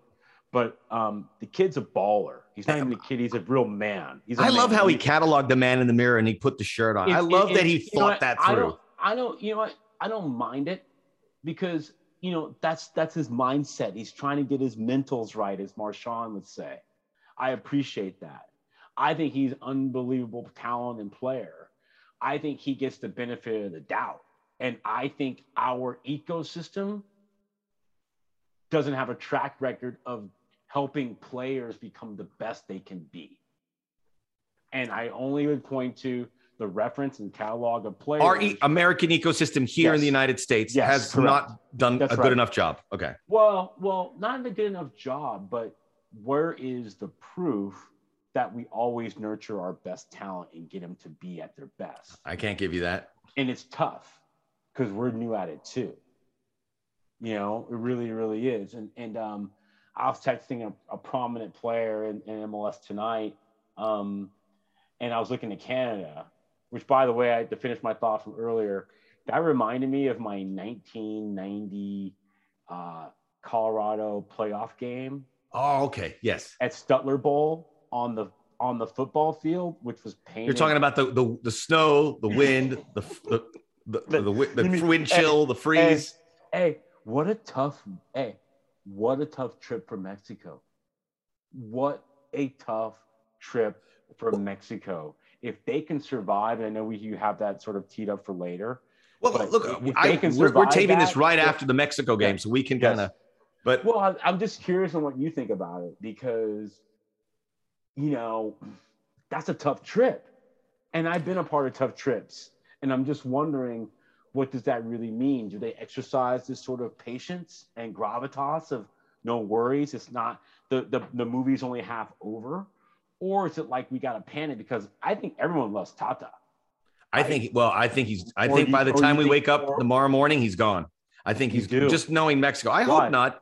[SPEAKER 2] But um, the kid's a baller. He's not even a kid. He's a real man. He's.
[SPEAKER 1] I love how he cataloged the man in the mirror and he put the shirt on. It, I love it, that he thought that through. I
[SPEAKER 2] don't, I don't. You know what? I don't mind it because you know that's that's his mindset. He's trying to get his mentals right, as Marshawn would say. I appreciate that. I think he's unbelievable talent and player. I think he gets the benefit of the doubt. And I think our ecosystem doesn't have a track record of helping players become the best they can be. And I only would point to the reference and catalog of players.
[SPEAKER 1] Our e- American ecosystem here yes. in the United States yes, has correct. not done That's a right. good enough job. Okay.
[SPEAKER 2] Well, well, not a good enough job, but where is the proof that we always nurture our best talent and get them to be at their best?
[SPEAKER 1] I can't give you that.
[SPEAKER 2] And it's tough because we're new at it too. You know, it really, really is. And and um, I was texting a, a prominent player in, in MLS tonight, um, and I was looking at Canada, which, by the way, I had to finish my thought from earlier. That reminded me of my 1990 uh, Colorado playoff game.
[SPEAKER 1] Oh, okay. Yes.
[SPEAKER 2] At Stuttler Bowl on the on the football field, which was painted.
[SPEAKER 1] You're talking about the the, the snow, the wind, the the the, the, the, wind chill, the freeze.
[SPEAKER 2] Hey, hey, what a tough hey, what a tough trip for Mexico. What a tough trip for Mexico. If they can survive, and I know we you have that sort of teed up for later.
[SPEAKER 1] Well, look, I, we're, we're, taping that, this right after the Mexico game, yeah, so we can kind of. But
[SPEAKER 2] well, I'm just curious on what you think about it because, you know, that's a tough trip, and I've been a part of tough trips, and I'm just wondering, what does that really mean? Do they exercise this sort of patience and gravitas of no worries? It's not the the, the movie's only half over or is it like we got to panic because I think everyone loves Tata.
[SPEAKER 1] I think well, I think he's I think you, by the time we wake up more? tomorrow morning, he's gone. I think he's just knowing Mexico. I Why? hope not.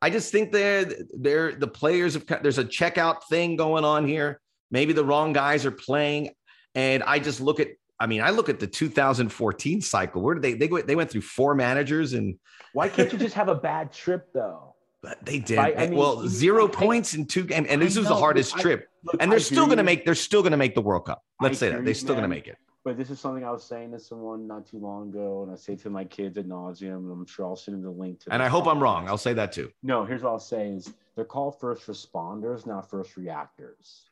[SPEAKER 1] I just think they're they're the players have there's a checkout thing going on here. Maybe the wrong guys are playing. And I just look at I mean, I look at the 2014 cycle. Where did they they go, they went through four managers and
[SPEAKER 2] why can't you just have a bad trip though?
[SPEAKER 1] But they did. I mean, well, zero points in two games, and this was the hardest trip. Look, and they're still going to make. They're still going to make the World Cup. Let's I say that they're still going to make it.
[SPEAKER 2] But this is something I was saying to someone not too long ago, and I say to my kids at nauseum, and I'm sure I'll send them the link to.
[SPEAKER 1] And I hope I'm wrong. I'll say that too.
[SPEAKER 2] No, here's what I'll say: is they're called first responders, not first reactors.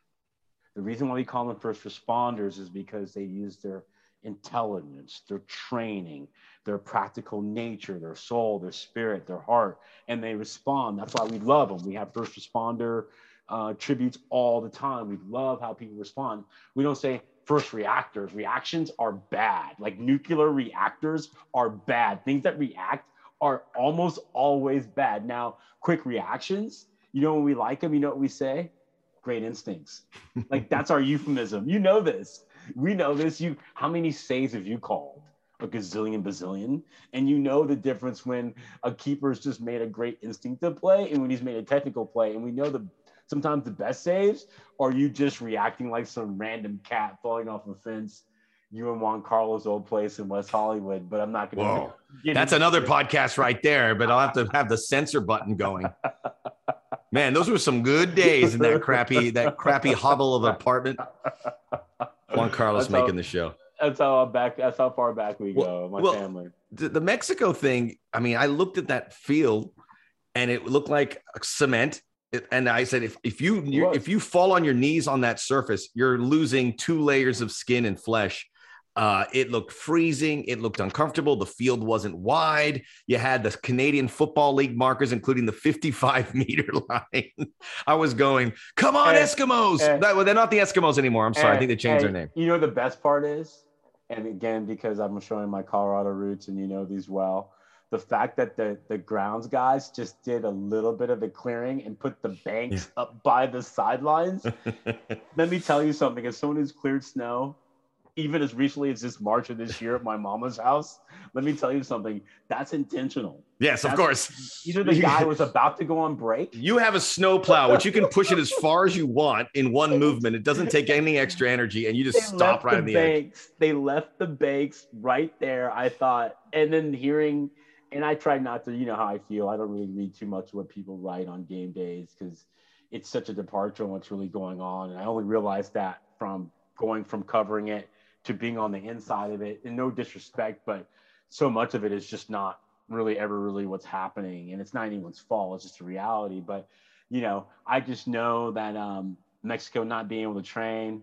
[SPEAKER 2] The reason why we call them first responders is because they use their intelligence, their training, their practical nature, their soul, their spirit, their heart, and they respond. That's why we love them. We have first responder uh, tributes all the time. We love how people respond. We don't say first reactors. Reactions are bad. Like nuclear reactors are bad. Things that react are almost always bad. Now, quick reactions, you know when we like them, you know what we say? Great instincts. like that's our euphemism. You know this we know this. You, how many saves have you called? A gazillion, bazillion, and you know the difference when a keeper's just made a great instinctive play and when he's made a technical play. And we know the sometimes the best saves are you just reacting like some random cat falling off a fence you and Juan Carlos old place in West Hollywood, but I'm not going
[SPEAKER 1] to. That's another it. podcast right there, but I'll have to have the censor button going. Man, those were some good days in that crappy that crappy hovel of an apartment. Juan Carlos that's making how, the show.
[SPEAKER 2] That's how back. That's how far back we go. my well, family.
[SPEAKER 1] The, the Mexico thing. I mean, I looked at that field, and it looked like cement. and I said, if if you if you fall on your knees on that surface, you're losing two layers of skin and flesh uh, it looked freezing. It looked uncomfortable. The field wasn't wide. You had the Canadian Football League markers, including the 55 meter line. I was going, come on, and, Eskimos. And, that, well, they're not the Eskimos anymore. I'm sorry. And, I eh, think they changed their name.
[SPEAKER 2] You know, the best part is, and again, because I'm showing my Colorado roots and you know these well, the fact that the, the grounds guys just did a little bit of the clearing and put the banks yeah. up by the sidelines. Let me tell you something. As someone who's cleared snow, even as recently as this March of this year at my mama's house, let me tell you something. That's intentional.
[SPEAKER 1] Yes,
[SPEAKER 2] that's,
[SPEAKER 1] of course.
[SPEAKER 2] Either the guy was about to go on break.
[SPEAKER 1] You have a snowplow, which you can push it as far as you want in one movement. It doesn't take any extra energy, and you just they stop right the on the
[SPEAKER 2] banks.
[SPEAKER 1] edge.
[SPEAKER 2] They left the banks right there. I thought, and then hearing, and I try not to, you know how I feel. I don't really read too much what people write on game days because it's such a departure on what's really going on. And I only realized that from going from covering it to being on the inside of it. And no disrespect, but so much of it is just not really ever really what's happening. And it's not anyone's fault. It's just a reality. But, you know, I just know that um, Mexico not being able to train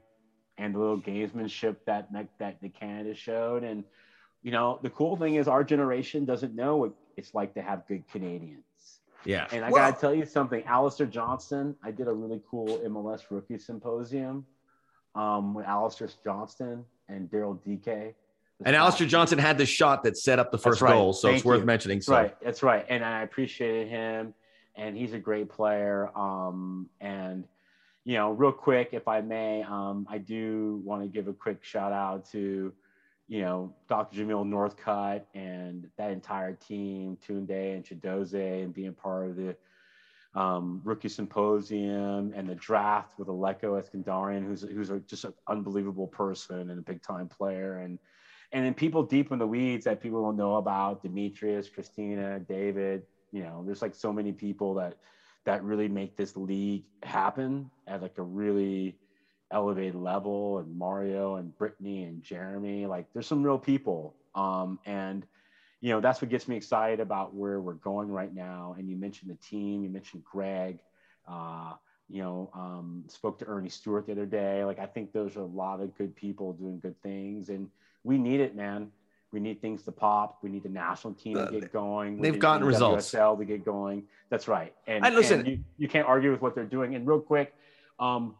[SPEAKER 2] and the little gamesmanship that, that the Canada showed. And, you know, the cool thing is our generation doesn't know what it's like to have good Canadians.
[SPEAKER 1] Yeah.
[SPEAKER 2] And I well, got to tell you something, Alistair Johnston, I did a really cool MLS rookie symposium um, with Alistair Johnston and Daryl DK.
[SPEAKER 1] And Alistair Johnston had the shot that set up the first right. goal, so Thank it's worth mentioning.
[SPEAKER 2] So. Right, that's right, and I appreciated him, and he's a great player. Um, and you know, real quick, if I may, um, I do want to give a quick shout out to, you know, Dr. Jamil Northcutt and that entire team, Tunde and Chidozie, and being part of the um, rookie symposium and the draft with Alecko Eskandarian, who's who's a, just an unbelievable person and a big time player, and and then people deep in the weeds that people don't know about, Demetrius, Christina, David. You know, there's like so many people that that really make this league happen at like a really elevated level and Mario and Brittany and Jeremy like there's some real people um, and you know that's what gets me excited about where we're going right now and you mentioned the team you mentioned Greg uh, you know um, spoke to Earnie Stewart the other day like I think there's a lot of good people doing good things and we need it man we need things to pop. We need the national team to get going.
[SPEAKER 1] We they've gotten the results.
[SPEAKER 2] WSL to get going. That's right. And, and listen, and you, you, can't argue with what they're doing. And real quick, um,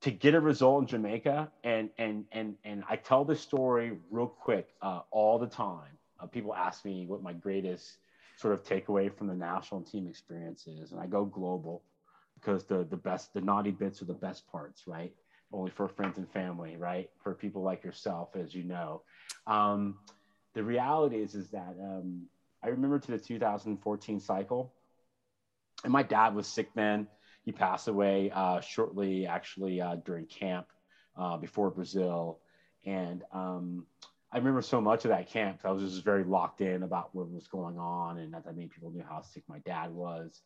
[SPEAKER 2] to get a result in Jamaica, and and and and I tell this story real quick uh, all the time. Uh, people ask me what my greatest sort of takeaway from the national team experience is, and I go global because the the best, the naughty bits are the best parts, right? Only for friends and family, right? For people like yourself, as you know. Um, the reality is, is that um, I remember to the 2014 cycle, and my dad was sick then. He passed away uh, shortly, actually, uh, during camp uh, before Brazil. And um, I remember so much of that camp. I was just very locked in about what was going on, and not that many people knew how sick my dad was.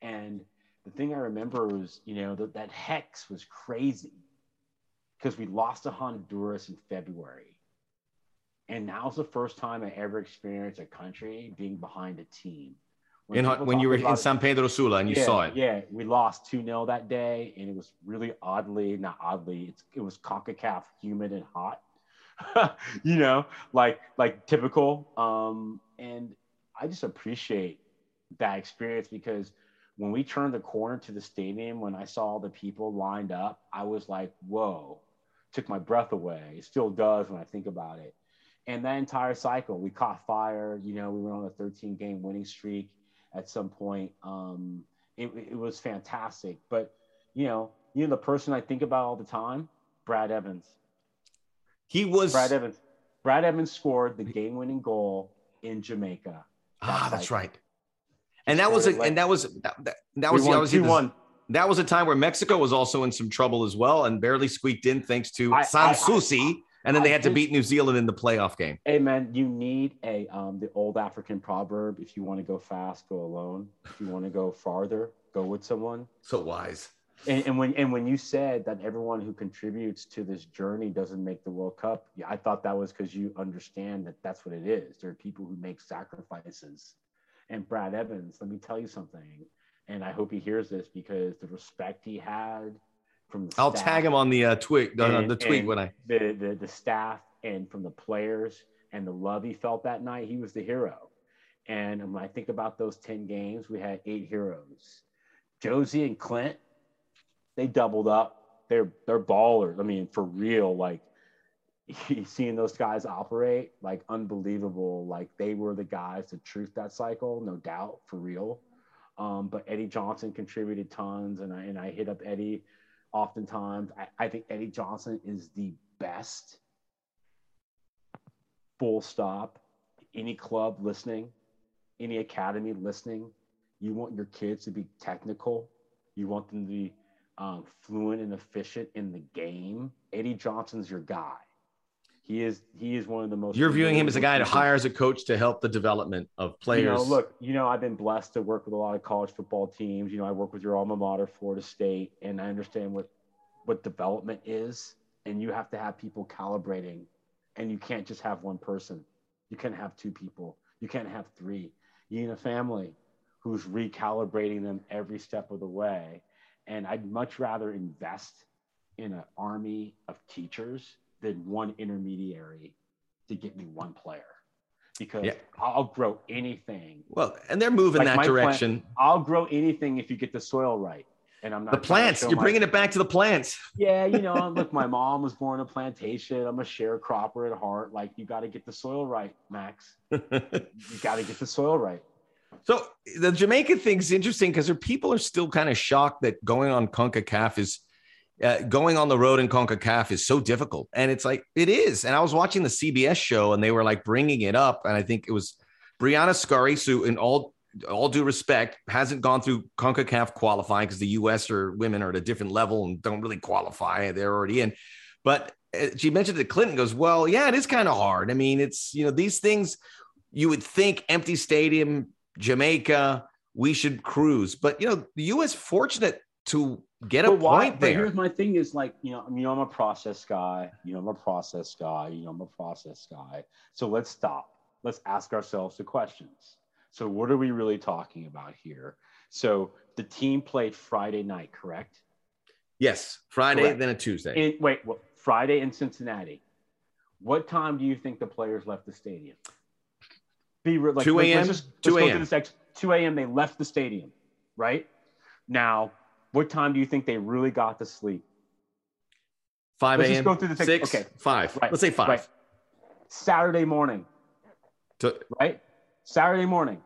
[SPEAKER 2] And the thing I remember was, you know, that, that hex was crazy because we lost to Honduras in February and now's the first time I ever experienced a country being behind a team.
[SPEAKER 1] When, in, when you were in San Pedro Sula and you
[SPEAKER 2] yeah,
[SPEAKER 1] saw it.
[SPEAKER 2] Yeah, we lost 2 0 that day. And it was really oddly, not oddly, it's, it was CONCACAF humid and hot. you know, like like typical. Um, and I just appreciate that experience because when we turned the corner to the stadium, when I saw all the people lined up, I was like, whoa, took my breath away. It still does when I think about it and that entire cycle we caught fire you know we went on a 13 game winning streak at some point um, it, it was fantastic but you know you know the person i think about all the time brad evans
[SPEAKER 1] he was
[SPEAKER 2] brad evans brad evans scored the game winning goal in jamaica
[SPEAKER 1] ah that's right and that was a, and that was that, that, that was the, one that was a time where Mexico was also in some trouble as well and barely squeaked in thanks to San Zusi and then they had to beat New Zealand in the playoff game.
[SPEAKER 2] Hey man, you need a um, the old African proverb: if you want to go fast, go alone. If you want to go farther, go with someone.
[SPEAKER 1] So wise.
[SPEAKER 2] And, and when and when you said that everyone who contributes to this journey doesn't make the World Cup, yeah, I thought that was because you understand that that's what it is. There are people who make sacrifices. And Brad Evans, let me tell you something, and I hope he hears this because the respect he had from the
[SPEAKER 1] I'll staff, tag him on the uh, tweet the, and, the tweet when I
[SPEAKER 2] the, the the staff and from the players and the love he felt that night. He was the hero. And when I think about those 10 games, we had eight heroes. Jozy and Clint, they doubled up. They're they're ballers. I mean, for real, like seeing those guys operate, like unbelievable. Like they were the guys to truth that cycle, no doubt, for real. Um, but Eddie Johnson contributed tons, and I and I hit up Eddie oftentimes. I, I think Eddie Johnson is the best. Full stop. Any club listening, any academy listening, you want your kids to be technical. You want them to be um, fluent and efficient in the game. Eddie Johnson's your guy. He is he is one of the most.
[SPEAKER 1] You're viewing him as a guy to hire as a coach to help the development of players.
[SPEAKER 2] You know, look, you know, I've been blessed to work with a lot of college football teams. You know, I work with your alma mater, Florida State, and I understand what what development is. And you have to have people calibrating, and you can't just have one person. You can't have two people. You can't have three. You need a family who's recalibrating them every step of the way. And I'd much rather invest in an army of teachers than one intermediary to get me one player because yeah. I'll grow anything.
[SPEAKER 1] Well, and they're moving like that direction.
[SPEAKER 2] I'll grow anything if you get the soil right. And I'm not
[SPEAKER 1] the plants. You're my... bringing it back to the plants.
[SPEAKER 2] Yeah, you know, look, my mom was born a plantation. I'm a sharecropper at heart. Like, you got to get the soil right, Max. you got to get the soil right.
[SPEAKER 1] So the Jamaica thing's interesting because people are still kind of shocked that going on CONCACAF is uh, going on the road in CONCACAF is so difficult. And it's like, it is. And I was watching the CBS show and they were like bringing it up. And I think it was Briana Scurry, who, in all, all due respect, hasn't gone through CONCACAF qualifying because the US or women are at a different level and don't really qualify. They're already in. But uh, she mentioned that Clinton goes, Well, yeah, it is kind of hard. I mean, it's, you know, these things you would think empty stadium, Jamaica, we should cruise. But, you know, the US fortunate to get a but why, point there.
[SPEAKER 2] here's my thing is like, you know, you know, I'm a process guy, you know, I'm a process guy, you know, I'm a process guy. So let's stop. Let's ask ourselves the questions. So what are we really talking about here? So the team played Friday night, correct?
[SPEAKER 1] Yes, Friday, correct. then a Tuesday.
[SPEAKER 2] Wait, well, Friday in Cincinnati. What time do you think the players left the stadium?
[SPEAKER 1] Be like, 2 a.m. 2 a.m.
[SPEAKER 2] 2 a.m. They left the stadium, right? Now, what time do you think they really got to sleep?
[SPEAKER 1] 5 a.m. go through the six. Okay, five. Right. Let's say five. Right.
[SPEAKER 2] Saturday morning. To, right. Saturday morning.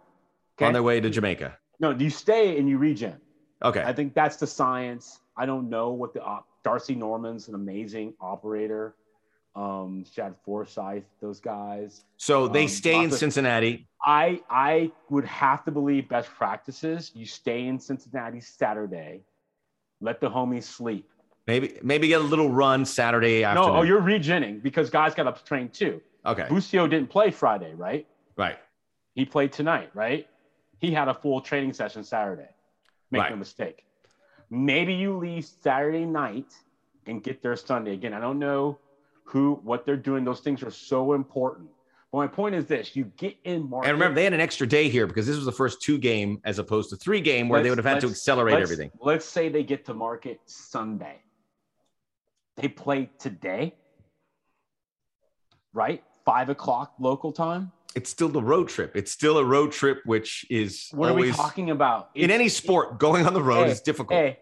[SPEAKER 1] Okay? On their way to Jamaica.
[SPEAKER 2] No, do you stay and you regen.
[SPEAKER 1] Okay.
[SPEAKER 2] I think that's the science. I don't know what the uh, Darcy Norman's an amazing operator. Um, Chad Forsyth, those guys.
[SPEAKER 1] So they um, stay in Cincinnati.
[SPEAKER 2] I I would have to believe best practices. You stay in Cincinnati Saturday let the homies sleep.
[SPEAKER 1] Maybe maybe get a little run Saturday afternoon.
[SPEAKER 2] No, oh, you're regenning because guys got to train too.
[SPEAKER 1] Okay.
[SPEAKER 2] Busio didn't play Friday, right?
[SPEAKER 1] Right.
[SPEAKER 2] He played tonight, right? He had a full training session Saturday. Make right. no mistake. Maybe you leave Saturday night and get there Sunday. Again, I don't know who, what they're doing. Those things are so important. But my point is this: you get in
[SPEAKER 1] market. And remember, they had an extra day here because this was the first two game as opposed to three game where let's, they would have had to accelerate everything.
[SPEAKER 2] Let's say they get to market Sunday. They play today, right? Five o'clock local time.
[SPEAKER 1] It's still the road trip. It's still a road trip, which is
[SPEAKER 2] what always, are we talking about?
[SPEAKER 1] in any sport, going on the road hey, is difficult. Hey,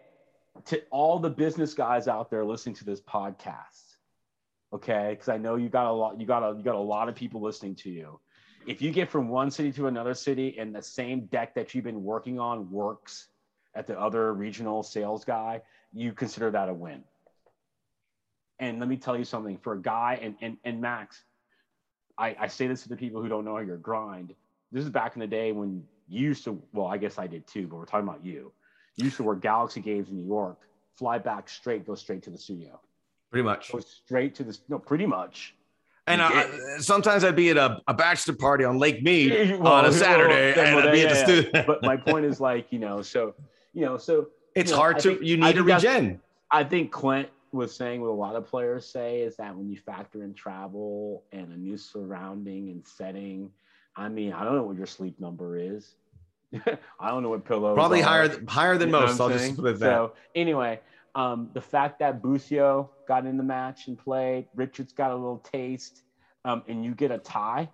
[SPEAKER 2] to all the business guys out there listening to this podcast, okay? Because i know you got a lot you got a you got a lot of people listening to you. If you get from one city to another city and the same deck that you've been working on works at the other regional sales guy you consider that a win. And let me tell you something for a guy and and, and max I, I say this to the people who don't know your grind. This is back in the day when you used to well i guess i did too but we're talking about you. You used to work galaxy games in new york fly back straight go straight to the studio
[SPEAKER 1] Pretty much.
[SPEAKER 2] Go straight to the no, pretty much.
[SPEAKER 1] And I, sometimes I'd be at a, a bachelor party on Lake Mead well, on a Saturday, well, and well, I'd be yeah, at the studio.
[SPEAKER 2] but my point is like you know, so you know, so
[SPEAKER 1] it's
[SPEAKER 2] you
[SPEAKER 1] know, hard
[SPEAKER 2] I
[SPEAKER 1] to think, you need a regen.
[SPEAKER 2] I think Clint was saying what a lot of players say is that when you factor in travel and a new surrounding and setting, I mean, I don't know what your sleep number is. I don't know what pillow.
[SPEAKER 1] Probably are. higher higher than you most. I'll just put that. So
[SPEAKER 2] anyway, um, the fact that Busio got in the match and played, Richards got a little taste, um, and you get a tie.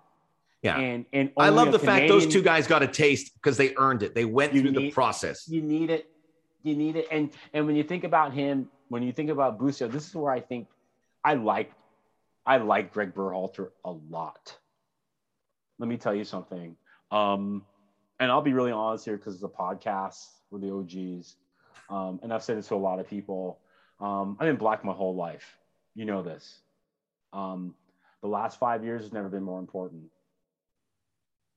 [SPEAKER 1] Yeah.
[SPEAKER 2] And and
[SPEAKER 1] I love the Canadian, fact those two guys got a taste because they earned it. They went through need, the process.
[SPEAKER 2] You need it. You need it. And and when you think about him, when you think about Busio, this is where I think I like I like Greg Berhalter a lot. Let me tell you something. Um, and I'll be really honest here because it's a podcast with the OGs. Um, and I've said this to a lot of people. Um, I've been black my whole life. You know this. Um, the last five years has never been more important.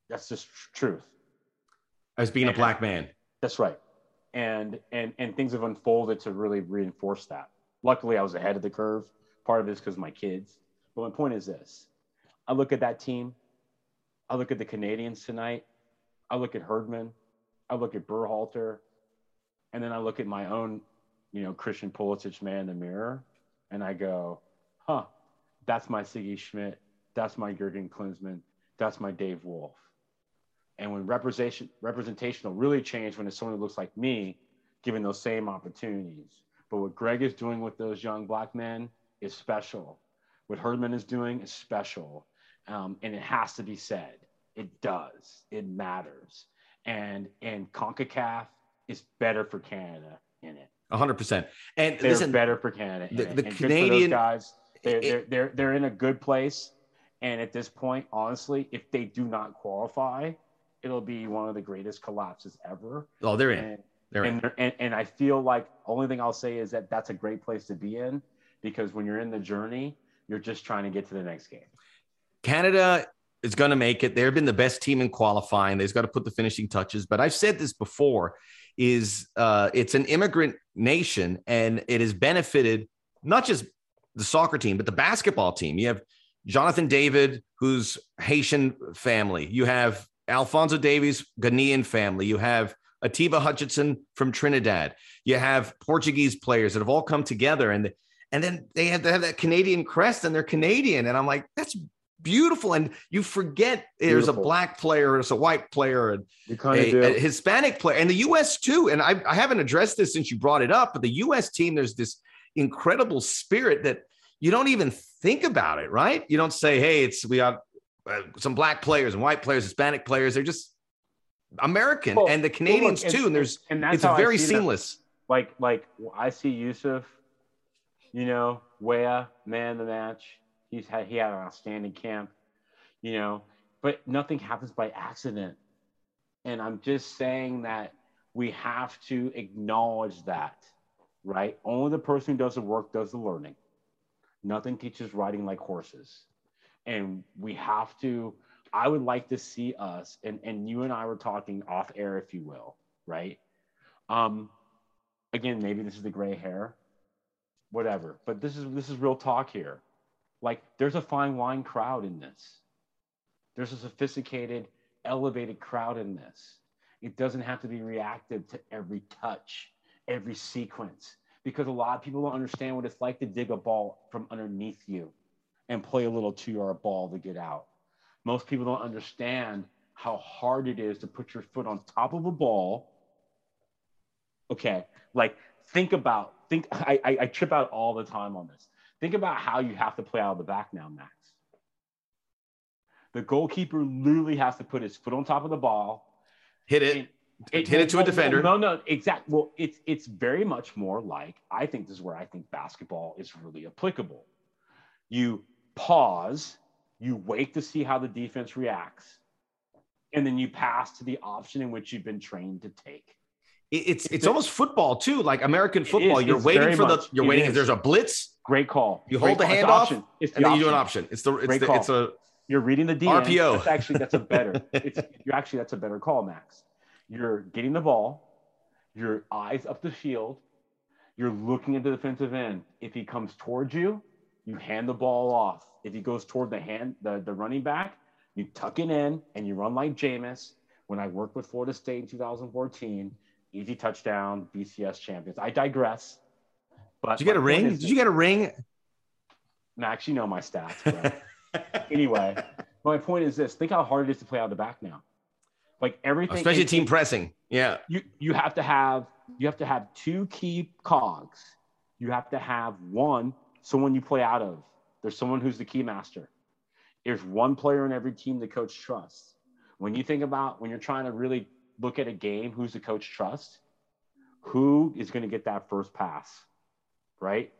[SPEAKER 2] That's just truth.
[SPEAKER 1] As being and, a black man.
[SPEAKER 2] That's right. And and and things have unfolded to really reinforce that. Luckily, I was ahead of the curve. Part of it is because of my kids. But my point is this: I look at that team. I look at the Canadians tonight. I look at Herdman. I look at Berhalter. And then I look at my own, you know, Christian Pulisic man in the mirror and I go, huh, that's my Sigi Schmidt. That's my Jurgen Klinsmann. That's my Dave Wolf. And when representation representation will really change when it's someone who looks like me, given those same opportunities. But what Greg is doing with those young black men is special. What Herdman is doing is special. Um, and it has to be said. It does. It matters. And and CONCACAF is better for Canada in it.
[SPEAKER 1] hundred percent. And
[SPEAKER 2] they're
[SPEAKER 1] listen,
[SPEAKER 2] better for Canada.
[SPEAKER 1] The, the Canadian
[SPEAKER 2] guys, they're, it, they're, they're, they're in a good place. And at this point, honestly, if they do not qualify, it'll be one of the greatest collapses ever.
[SPEAKER 1] Oh, they're in.
[SPEAKER 2] And,
[SPEAKER 1] they're
[SPEAKER 2] and,
[SPEAKER 1] in.
[SPEAKER 2] And, and I feel like only thing I'll say is that that's a great place to be in because when you're in the journey, you're just trying to get to the next game.
[SPEAKER 1] Canada is going to make it. They've been the best team in qualifying. They've got to put the finishing touches. But I've said this before: is uh, it's an immigrant nation, and it has benefited not just the soccer team, but the basketball team. You have Jonathan David, who's Haitian family. You have Alfonso Davies, Ghanaian family. You have Atiba Hutchinson from Trinidad. You have Portuguese players that have all come together, and and then they have, they have that Canadian crest, and they're Canadian. And I'm like, that's beautiful. And you forget there's a black player, there's a white player, and a, a, Hispanic player, and the U.S. too. And I, I haven't addressed this since you brought it up, but the U.S. team, there's this incredible spirit that you don't even think about it, right? You don't say, hey, it's we got uh, some black players and white players, Hispanic players. They're just American, well, and the Canadians well, look, too. And there's and that's it's very seamless.
[SPEAKER 2] Like like I see Yusuf, you know, Wea, man the match He's had he had an outstanding camp, you know, but nothing happens by accident. And I'm just saying that we have to acknowledge that, right? Only the person who does the work does the learning. Nothing teaches riding like horses. And we have to, I would like to see us, and, and you and I were talking off air, if you will, right? Um, again, maybe this is the gray hair, whatever, but this is this is real talk here like there's a fine wine crowd in this. There's a sophisticated, elevated crowd in this. It doesn't have to be reactive to every touch, every sequence, because a lot of people don't understand what it's like to dig a ball from underneath you and play a little two yard ball to get out. Most people don't understand how hard it is to put your foot on top of a ball. Okay, like think about, think, I, I, I trip out all the time on this Think about how you have to play out of the back now, Max. The goalkeeper literally has to put his foot on top of the ball,
[SPEAKER 1] hit it, it hit it to a defender.
[SPEAKER 2] No, no, exactly. Well, it's it's very much more like I think this is where I think basketball is really applicable. You pause, you wait to see how the defense reacts, and then you pass to the option in which you've been trained to take.
[SPEAKER 1] It's it's, almost football too, like American football. You're waiting for the you're waiting. If there's a blitz,
[SPEAKER 2] Great call.
[SPEAKER 1] You hold the hand off, and then you do an option. It's the it's Great the, call. it's a
[SPEAKER 2] you're reading the DM.
[SPEAKER 1] RPO.
[SPEAKER 2] That's actually that's a better. it's you're actually that's a better call, Max. You're getting the ball, your eyes up the field, you're looking at the defensive end. If he comes towards you, you hand the ball off. If he goes toward the hand the, the running back, you tuck it in and you run like Jameis. When I worked with Florida State in 2014, easy touchdown, BCS champions. I digress.
[SPEAKER 1] But did you get a ring? Did you get a ring?
[SPEAKER 2] Max, you know my stats. anyway, my point is this: think how hard it is to play out the back now. Like everything,
[SPEAKER 1] especially team pressing. Yeah,
[SPEAKER 2] you you have to have you have to have two key cogs. You have to have one someone you play out of. There's someone who's the key master. There's one player in every team the coach trusts. When you think about when you're trying to really look at a game, who's the coach trust? Who is going to get that first pass? right?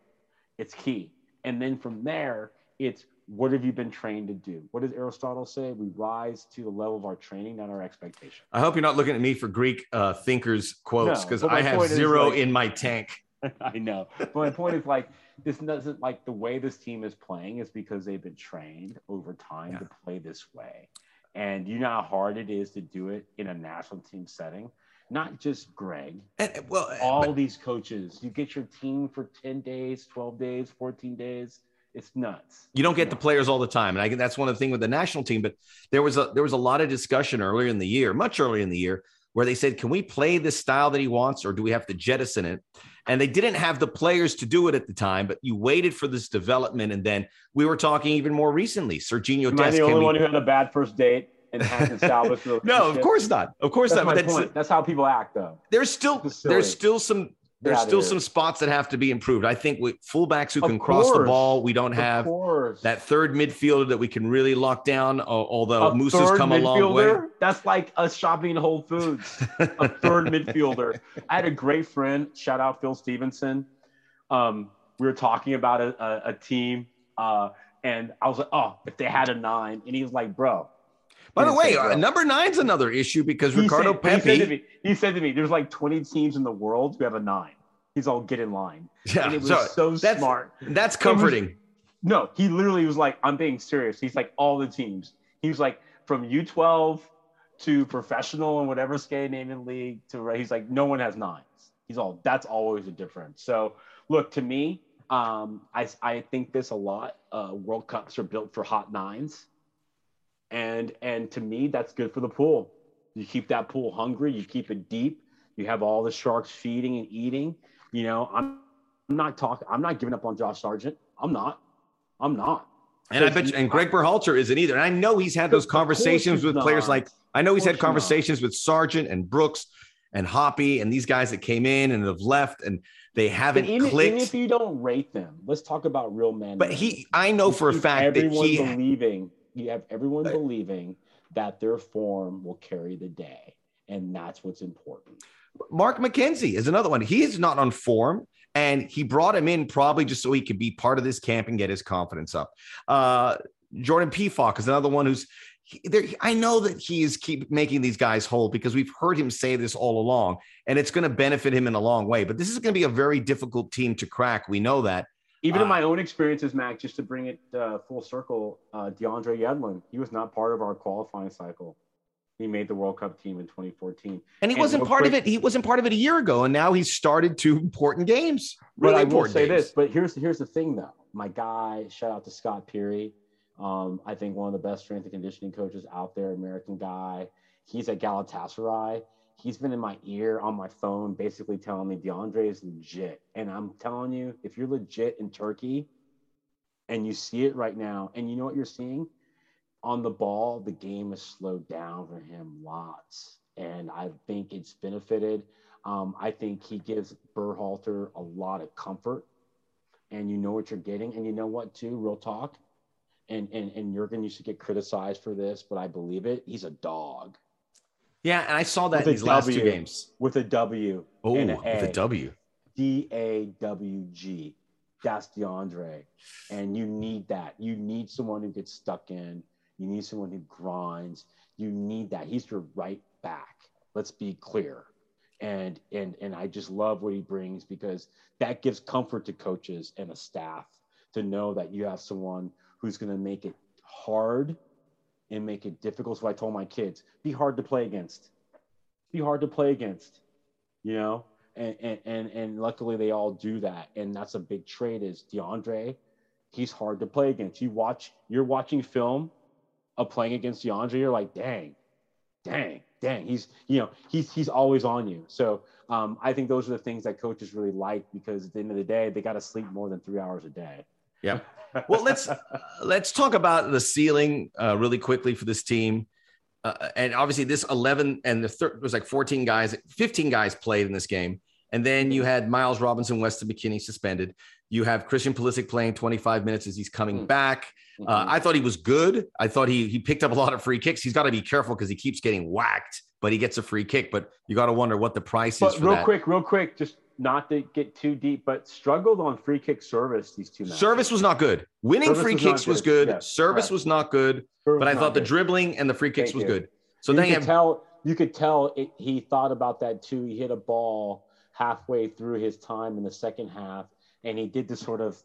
[SPEAKER 2] It's key. And then from there, it's what have you been trained to do? What does Aristotle say? We rise to the level of our training, not our expectation.
[SPEAKER 1] I hope you're not looking at me for Greek uh, thinkers quotes because no, I have zero like, in my tank.
[SPEAKER 2] I know. But my point is like this doesn't like the way this team is playing is because they've been trained over time yeah. to play this way. And you know how hard it is to do it in a national team setting not just Greg.
[SPEAKER 1] And, well, uh,
[SPEAKER 2] all but, these coaches. You get your team for 10 days, 12 days, 14 days. It's nuts.
[SPEAKER 1] You don't get the players all the time. And I think that's one of the things with the national team. But there was a there was a lot of discussion earlier in the year, much earlier in the year, where they said, Can we play this style that he wants, or do we have to jettison it? And they didn't have the players to do it at the time, but you waited for this development. And then we were talking even more recently. Serginho
[SPEAKER 2] Am I the only one who had a bad first date? and
[SPEAKER 1] no, of course not. Of course
[SPEAKER 2] that's
[SPEAKER 1] not.
[SPEAKER 2] My that's, point. that's how people act, though.
[SPEAKER 1] There's still there's still some there's still some spots that have to be improved. I think with fullbacks who can cross the ball, we don't have that third midfielder that we can really lock down. Although Musah has come a long way.
[SPEAKER 2] That's like a shopping Whole Foods. a third midfielder. I had a great friend. Shout out Phil Stevenson. Um, we were talking about a, a, a team, uh, and I was like, "Oh, if they had a nine," and he was like, "Bro."
[SPEAKER 1] By the way, uh, number nine's another issue because he Ricardo
[SPEAKER 2] said,
[SPEAKER 1] Pepi.
[SPEAKER 2] He said, me, he said, to me, "There's like 20 teams in the world who have a nine. He's all get in line."
[SPEAKER 1] Yeah, and it was so, so that's, smart. That's comforting. Was,
[SPEAKER 2] no, he literally was like, "I'm being serious." He's like, all the teams. He was like, from U12 to professional and whatever Scandinavian league to right, he's like, no one has nines. He's all that's always a difference. So look to me, um, I, I think this a lot. Uh, World Cups are built for hot nines, and and to me that's good for the pool. You keep that pool hungry. You keep it deep. You have all the sharks feeding and eating. You know, I'm, I'm not talking. I'm not giving up on Josh Sargent. I'm not. I'm not.
[SPEAKER 1] And I bet, you, and Greg Berhalter isn't either. And I know he's had those conversations with not. players like I know he's had conversations with Sargent and Brooks and Hoppe and these guys that came in and have left. And they haven't
[SPEAKER 2] even,
[SPEAKER 1] clicked.
[SPEAKER 2] Even if you don't rate them, let's talk about real men.
[SPEAKER 1] But he, I know for a fact that he
[SPEAKER 2] believing you have everyone believing that their form will carry the day, and that's what's important.
[SPEAKER 1] Mark McKenzie is another one. He is not on form, and he brought him in probably just so he could be part of this camp and get his confidence up. Uh, Jordan Pefok is another one who's there, I know that he is keep making these guys whole because we've heard him say this all along, and it's going to benefit him in a long way. But this is going to be a very difficult team to crack. We know that.
[SPEAKER 2] Even uh, in my own experiences, Mac, just to bring it uh, full circle, uh, DeAndre Yedlin, he was not part of our qualifying cycle. He made the World Cup team in 2014,
[SPEAKER 1] and he and wasn't part quick, of it. He wasn't part of it a year ago, and now he's started two important games.
[SPEAKER 2] Really but I will say games. this. But here's here's the thing, though. My guy, shout out to Scott Peary um, I think one of the best strength and conditioning coaches out there, American guy. He's at Galatasaray. He's been in my ear on my phone, basically telling me DeAndre is legit. And I'm telling you, if you're legit in Turkey and you see it right now, and you know what you're seeing on the ball, the game has slowed down for him lots. And I think it's benefited. Um, I think he gives Berhalter a lot of comfort, and you know what you're getting. And you know what, too, real talk and and and Jurgen used to get criticized for this, but I believe it. He's a dog.
[SPEAKER 1] Yeah, and I saw that with in these w, last two games
[SPEAKER 2] with a W.
[SPEAKER 1] Oh, with a W.
[SPEAKER 2] D A W G. That's DeAndre, and you need that. You need someone who gets stuck in. You need someone who grinds. You need that. He's your right back. Let's be clear. And and and I just love what he brings because that gives comfort to coaches and a staff to know that you have someone who's going to make it hard and make it difficult. So I told my kids, be hard to play against. Be hard to play against, you know? And, and, and, and luckily they all do that. And that's a big trait is DeAndre, he's hard to play against. You watch, you're watching film of playing against DeAndre, you're like, dang, dang, dang. He's, you know, he's, he's always on you. So um, I think those are the things that coaches really like because at the end of the day, they got to sleep more than three hours a day.
[SPEAKER 1] Yeah. Well, let's let's talk about the ceiling uh, really quickly for this team. Uh, and obviously, this 11 and the third was like 14 guys, 15 guys played in this game. And then you had Miles Robinson, Weston McKennie suspended. You have Christian Pulisic playing 25 minutes as he's coming mm-hmm. back. Uh, mm-hmm. I thought he was good. I thought he he picked up a lot of free kicks. He's got to be careful because he keeps getting whacked, but he gets a free kick. But you got to wonder what the price but is.
[SPEAKER 2] real
[SPEAKER 1] that.
[SPEAKER 2] quick, real quick, just not to get too deep, but struggled on free kick service these two matches.
[SPEAKER 1] Service was not good. Winning service free was kicks was good. Yes, service correct. was not good. Service but I thought the good. dribbling and the free kicks Thank was you. good. So
[SPEAKER 2] you could have, tell you could tell it, he thought about that too. He hit a ball halfway through his time in the second half, and he did this sort of,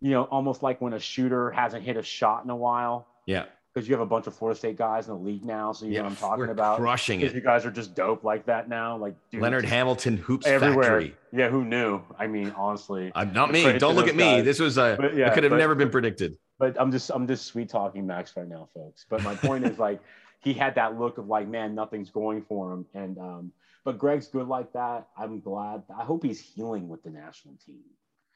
[SPEAKER 2] you know, almost like when a shooter hasn't hit a shot in a while.
[SPEAKER 1] Yeah
[SPEAKER 2] because you have a bunch of Florida State guys in the league now, so you yeah, know what I'm talking about.
[SPEAKER 1] Crushing it.
[SPEAKER 2] You guys are just dope like that now, like
[SPEAKER 1] dude, Leonard Hamilton hoops everywhere. Factory.
[SPEAKER 2] Yeah, who knew? I mean, honestly,
[SPEAKER 1] I'm not me. Don't look at me. Guys. This was a. But, yeah, it could have never been predicted.
[SPEAKER 2] But I'm just I'm just sweet talking Max right now, folks. But my point is like he had that look of like, man, nothing's going for him, and um, but Greg's good like that. I'm glad. I hope he's healing with the national team.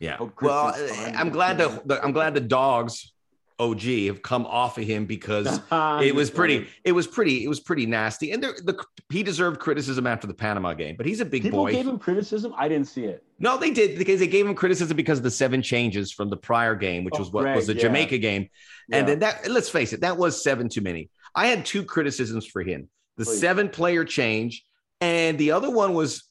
[SPEAKER 1] Yeah. Well, I'm glad the, the I'm glad the dogs OG have come off of him because ah, it was pretty, it was pretty, it was pretty nasty. And the, he deserved criticism after the Panama game, but he's a big
[SPEAKER 2] People
[SPEAKER 1] boy.
[SPEAKER 2] People gave him criticism. I didn't see it.
[SPEAKER 1] No, they did because they gave him criticism because of the seven changes from the prior game, which oh, was what Greg, was the yeah. Jamaica game. And yeah. then that, let's face it, that was seven too many. I had two criticisms for him the Please. seven player change, and the other one was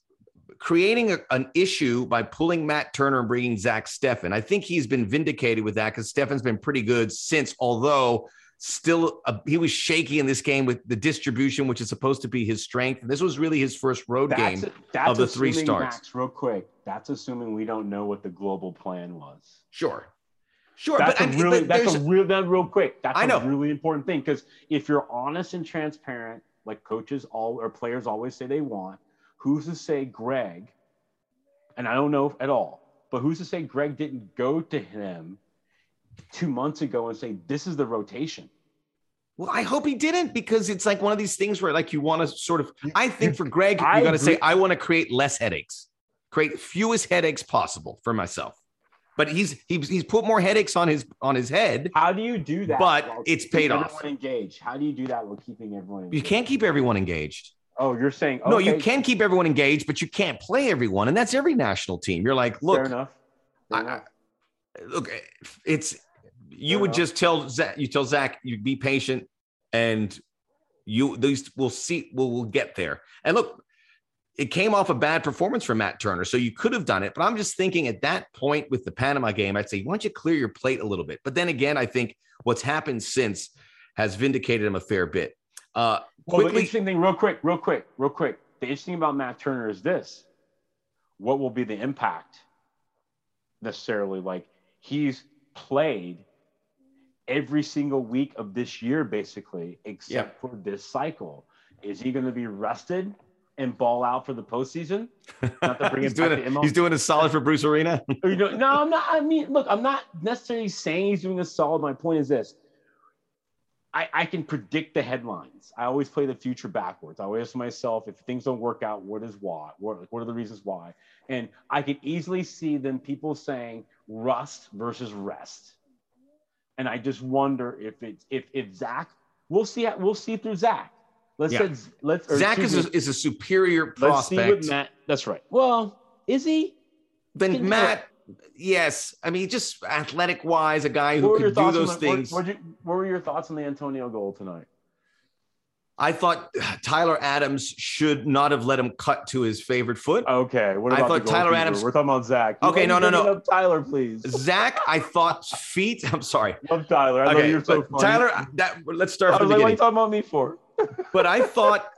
[SPEAKER 1] creating a, an issue by pulling Matt Turner and bringing Zach Steffen. I think he's been vindicated with that because Steffen's been pretty good since, although still uh, he was shaky in this game with the distribution, which is supposed to be his strength. This was really his first road that's, game that's of the three starts.
[SPEAKER 2] Max, real quick, that's assuming we don't know what the global plan was.
[SPEAKER 1] Sure. Sure,
[SPEAKER 2] that's but, a really but that's a real that real quick. That's I know. a really important thing because if you're honest and transparent, like coaches all or players always say they want, who's to say Greg? And I don't know at all, but who's to say Greg didn't go to him two months ago and say this is the rotation?
[SPEAKER 1] Well, I hope he didn't because it's like one of these things where like you want to sort of. I think for Greg, you got to say I want to create less headaches, create fewest headaches possible for myself but he's he's he's put more headaches on his on his head.
[SPEAKER 2] How do you do that?
[SPEAKER 1] But it's paid off.
[SPEAKER 2] Engaged. How do you do that while keeping everyone? Engaged?
[SPEAKER 1] You can't keep everyone engaged.
[SPEAKER 2] Oh, you're saying okay.
[SPEAKER 1] no? You can keep everyone engaged, but you can't play everyone, and that's every national team. You're like, look,
[SPEAKER 2] Fair enough. Fair
[SPEAKER 1] I, enough. look, it's you Fair would enough. just tell Zach, you tell Zach, you be patient, and you these we'll see, we'll, we'll get there. And look, it came off a bad performance from Matt Turner. So you could have done it. But I'm just thinking at that point with the Panama game, I'd say, why don't you clear your plate a little bit? But then again, I think what's happened since has vindicated him a fair bit. Uh,
[SPEAKER 2] well, quickly, the interesting thing, real quick, real quick, real quick. The interesting about Matt Turner is this what will be the impact necessarily? Like he's played every single week of this year, basically, except yeah. for this cycle. Is he going to be rested? and ball out for the postseason.
[SPEAKER 1] Not to bring he's, doing a, he's doing a solid for Bruce Arena.
[SPEAKER 2] you know, no, I'm not. I mean, look, I'm not necessarily saying he's doing a solid. My point is this. I, I can predict the headlines. I always play the future backwards. I always ask myself, if things don't work out, what is why? What, what are the reasons why? And I can easily see them people saying rust versus rest. And I just wonder if it's if if Zach, we'll see we'll see through Zach Let's yeah. say let's
[SPEAKER 1] Zach is a, is a superior prospect.
[SPEAKER 2] Let's see what Matt. That's right. Well, is he?
[SPEAKER 1] Then Matt, yes. I mean, just athletic wise, a guy who could do those the, things.
[SPEAKER 2] What, what, what were your thoughts on the Antonio goal tonight?
[SPEAKER 1] I thought Tyler Adams should not have let him cut to his favorite foot.
[SPEAKER 2] Okay.
[SPEAKER 1] What about I thought Tyler Adams.
[SPEAKER 2] We're talking about Zach.
[SPEAKER 1] You okay, no, no, no.
[SPEAKER 2] Tyler, please.
[SPEAKER 1] Zach, I thought feet. I'm sorry.
[SPEAKER 2] Love Tyler. I okay, you're so funny.
[SPEAKER 1] Tyler, that let's start
[SPEAKER 2] I
[SPEAKER 1] from the
[SPEAKER 2] like,
[SPEAKER 1] beginning.
[SPEAKER 2] What are you talking about me for?
[SPEAKER 1] but I thought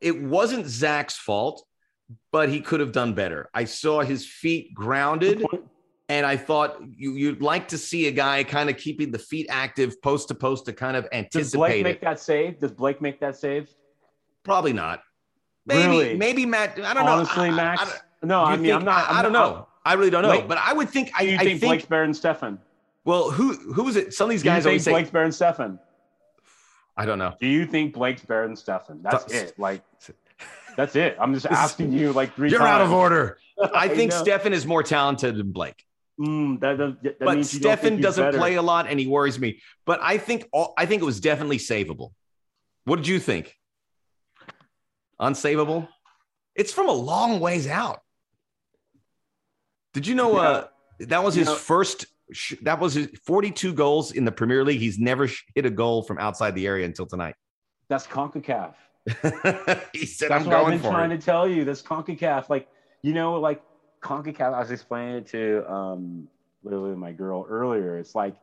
[SPEAKER 1] it wasn't Zach's fault, but he could have done better. I saw his feet grounded. And I thought you, you'd like to see a guy kind of keeping the feet active post to post to kind of anticipate Does
[SPEAKER 2] Blake make that save? Does Blake make that save?
[SPEAKER 1] Probably not. Maybe,
[SPEAKER 2] really?
[SPEAKER 1] maybe Matt. I don't
[SPEAKER 2] Honestly,
[SPEAKER 1] know.
[SPEAKER 2] Max.
[SPEAKER 1] I,
[SPEAKER 2] I, no, I mean,
[SPEAKER 1] think,
[SPEAKER 2] I'm not.
[SPEAKER 1] I'm
[SPEAKER 2] I
[SPEAKER 1] don't
[SPEAKER 2] not,
[SPEAKER 1] know. I really don't know. Blake, but I would think.
[SPEAKER 2] I,
[SPEAKER 1] you
[SPEAKER 2] think, think Blake's better than Steffen?
[SPEAKER 1] Well, who who is it? Some of these guys
[SPEAKER 2] do you
[SPEAKER 1] always
[SPEAKER 2] think Blake's better than Steffen?
[SPEAKER 1] I don't know.
[SPEAKER 2] Do you think Blake's better than Steffen? That's it. Like, that's it. I'm just asking you like three.
[SPEAKER 1] You're
[SPEAKER 2] times.
[SPEAKER 1] out of order. I think Steffen is more talented than Blake.
[SPEAKER 2] Mm, that, that, that
[SPEAKER 1] but Steffen doesn't better. play a lot, and he worries me. But I think all, I think it was definitely savable. What did you think? Unsavable? It's from a long ways out. Did you know yeah. uh, that was his know, first that was his 42 goals in the Premier League. He's never hit a goal from outside the area until tonight.
[SPEAKER 2] That's CONCACAF.
[SPEAKER 1] he said,
[SPEAKER 2] That's
[SPEAKER 1] "I'm going
[SPEAKER 2] I've been
[SPEAKER 1] for
[SPEAKER 2] trying
[SPEAKER 1] it."
[SPEAKER 2] to tell you. That's CONCACAF. Like you know, like CONCACAF. I was explaining it to um, literally my girl earlier. It's like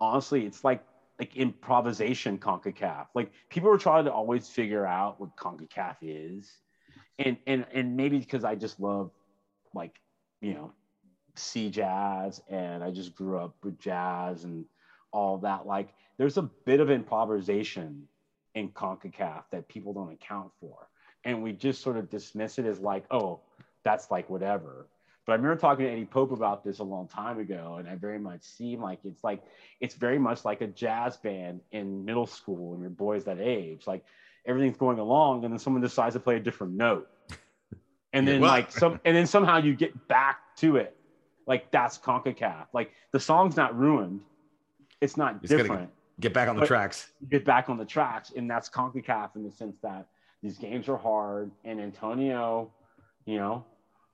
[SPEAKER 2] honestly, it's like like improvisation CONCACAF. Like people are trying to always figure out what CONCACAF is, and and and maybe because I just love like you know see jazz and I just grew up with jazz and all that. Like there's a bit of improvisation in CONCACAF that people don't account for. And we just sort of dismiss it as like, oh, that's like whatever. But I remember talking to Eddie Pope about this a long time ago, and I very much seem like it's like it's very much like a jazz band in middle school and your boys that age. Like everything's going along, and then someone decides to play a different note. And then well, like some and then somehow you get back to it like that's CONCACAF. Like the song's not ruined. it's not different.
[SPEAKER 1] Get back on the tracks.
[SPEAKER 2] Get back on the tracks, and that's Concacaf in the sense that these games are hard. And Antonio, you know,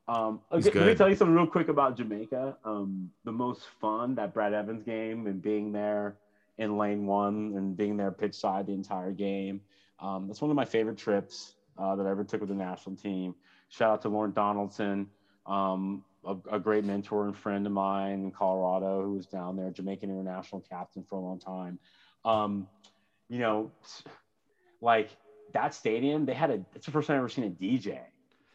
[SPEAKER 2] um, okay, let me tell you something real quick about Jamaica. Um, the most fun that Brad Evans game and being there in lane one and being there pitch side the entire game. Um, that's one of my favorite trips uh, that I ever took with the national team. Shout out to Lorne Donaldson, um, a, a, great mentor and friend of mine in Colorado who was down there, Jamaican international captain for a long time. Um, you know, like that stadium, they had a. It's the first time I've ever seen a DJ.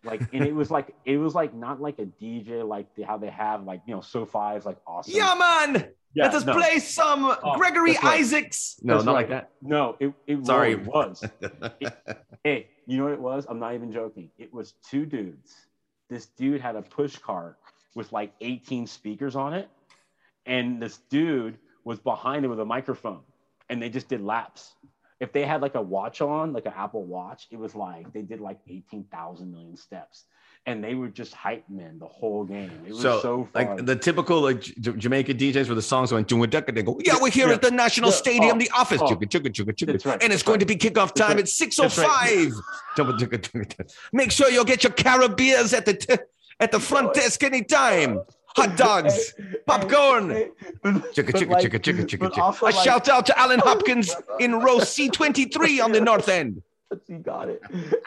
[SPEAKER 2] Like, and it was like it was like not like a DJ like the, how they have like you know SoFi is like awesome.
[SPEAKER 1] Yeah, man. Yeah, Let us no. play some oh, Gregory right. Isaacs.
[SPEAKER 2] No, that's not right. like that. No, it, it sorry it was. it, hey, you know what it was? I'm not even joking. It was two dudes. This dude had a push cart with like 18 speakers on it, and this dude was behind it with a microphone, and they just did laps if they had like a watch on, like an Apple Watch, it was like they did like 18,000 million steps. And they were just hype men the whole game. It was so, so
[SPEAKER 1] fun. Like the typical like J- Jamaica DJs where the songs going, they go, yeah, we're here yeah. at the National yeah. Stadium, oh, the office, oh. chugga, chugga, chugga, chugga. Right. and it's going right. to be kickoff time right. at 6.05. Right. Make sure you'll get your Caribbeans at the t- at the front desk anytime hot dogs, popcorn. Chicka, chicka, chicka, chicka, chicka, chicka. A shout out to Allen Hopkins in row C23 on the north end.
[SPEAKER 2] You got it.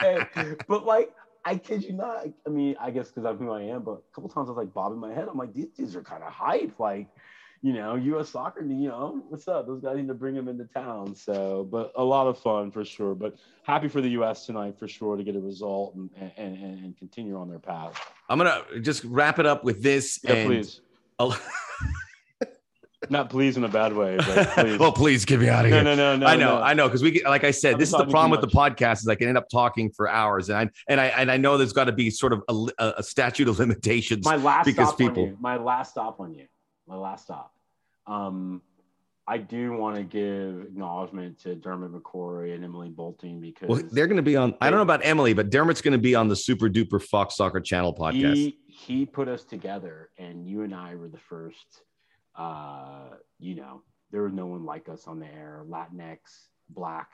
[SPEAKER 2] And, but like, I kid you not. I mean, I guess because I'm who I am, but a couple times I was like bobbing my head. I'm like, these dudes are kind of hype. Like, you know, U.S. soccer, you know, what's up? Those guys need to bring them into town. So, but a lot of fun for sure. But happy for the U.S. tonight for sure to get a result and and, and, continue on their path.
[SPEAKER 1] I'm gonna just wrap it up with this.
[SPEAKER 2] Yeah, and please. Not please in a bad way, but please.
[SPEAKER 1] well, please get me out of here.
[SPEAKER 2] No, no, no, no.
[SPEAKER 1] I know,
[SPEAKER 2] no.
[SPEAKER 1] I know, because we, like I said, I'm this is the problem with the podcast is I can end up talking for hours, and I and I and I know there's got to be sort of a, a statute of limitations.
[SPEAKER 2] My last because stop people. On you. My last stop on you. My last stop. Um, I do want to give acknowledgement to Dermot McCrory and Emily Bolting because
[SPEAKER 1] well, they're going to be on. I don't know about Emily, but Dermot's going to be on the Super Duper Fox Soccer Channel podcast.
[SPEAKER 2] He, he put us together, and you and I were the first. Uh, you know, there was no one like us on the air. Latinx, Black,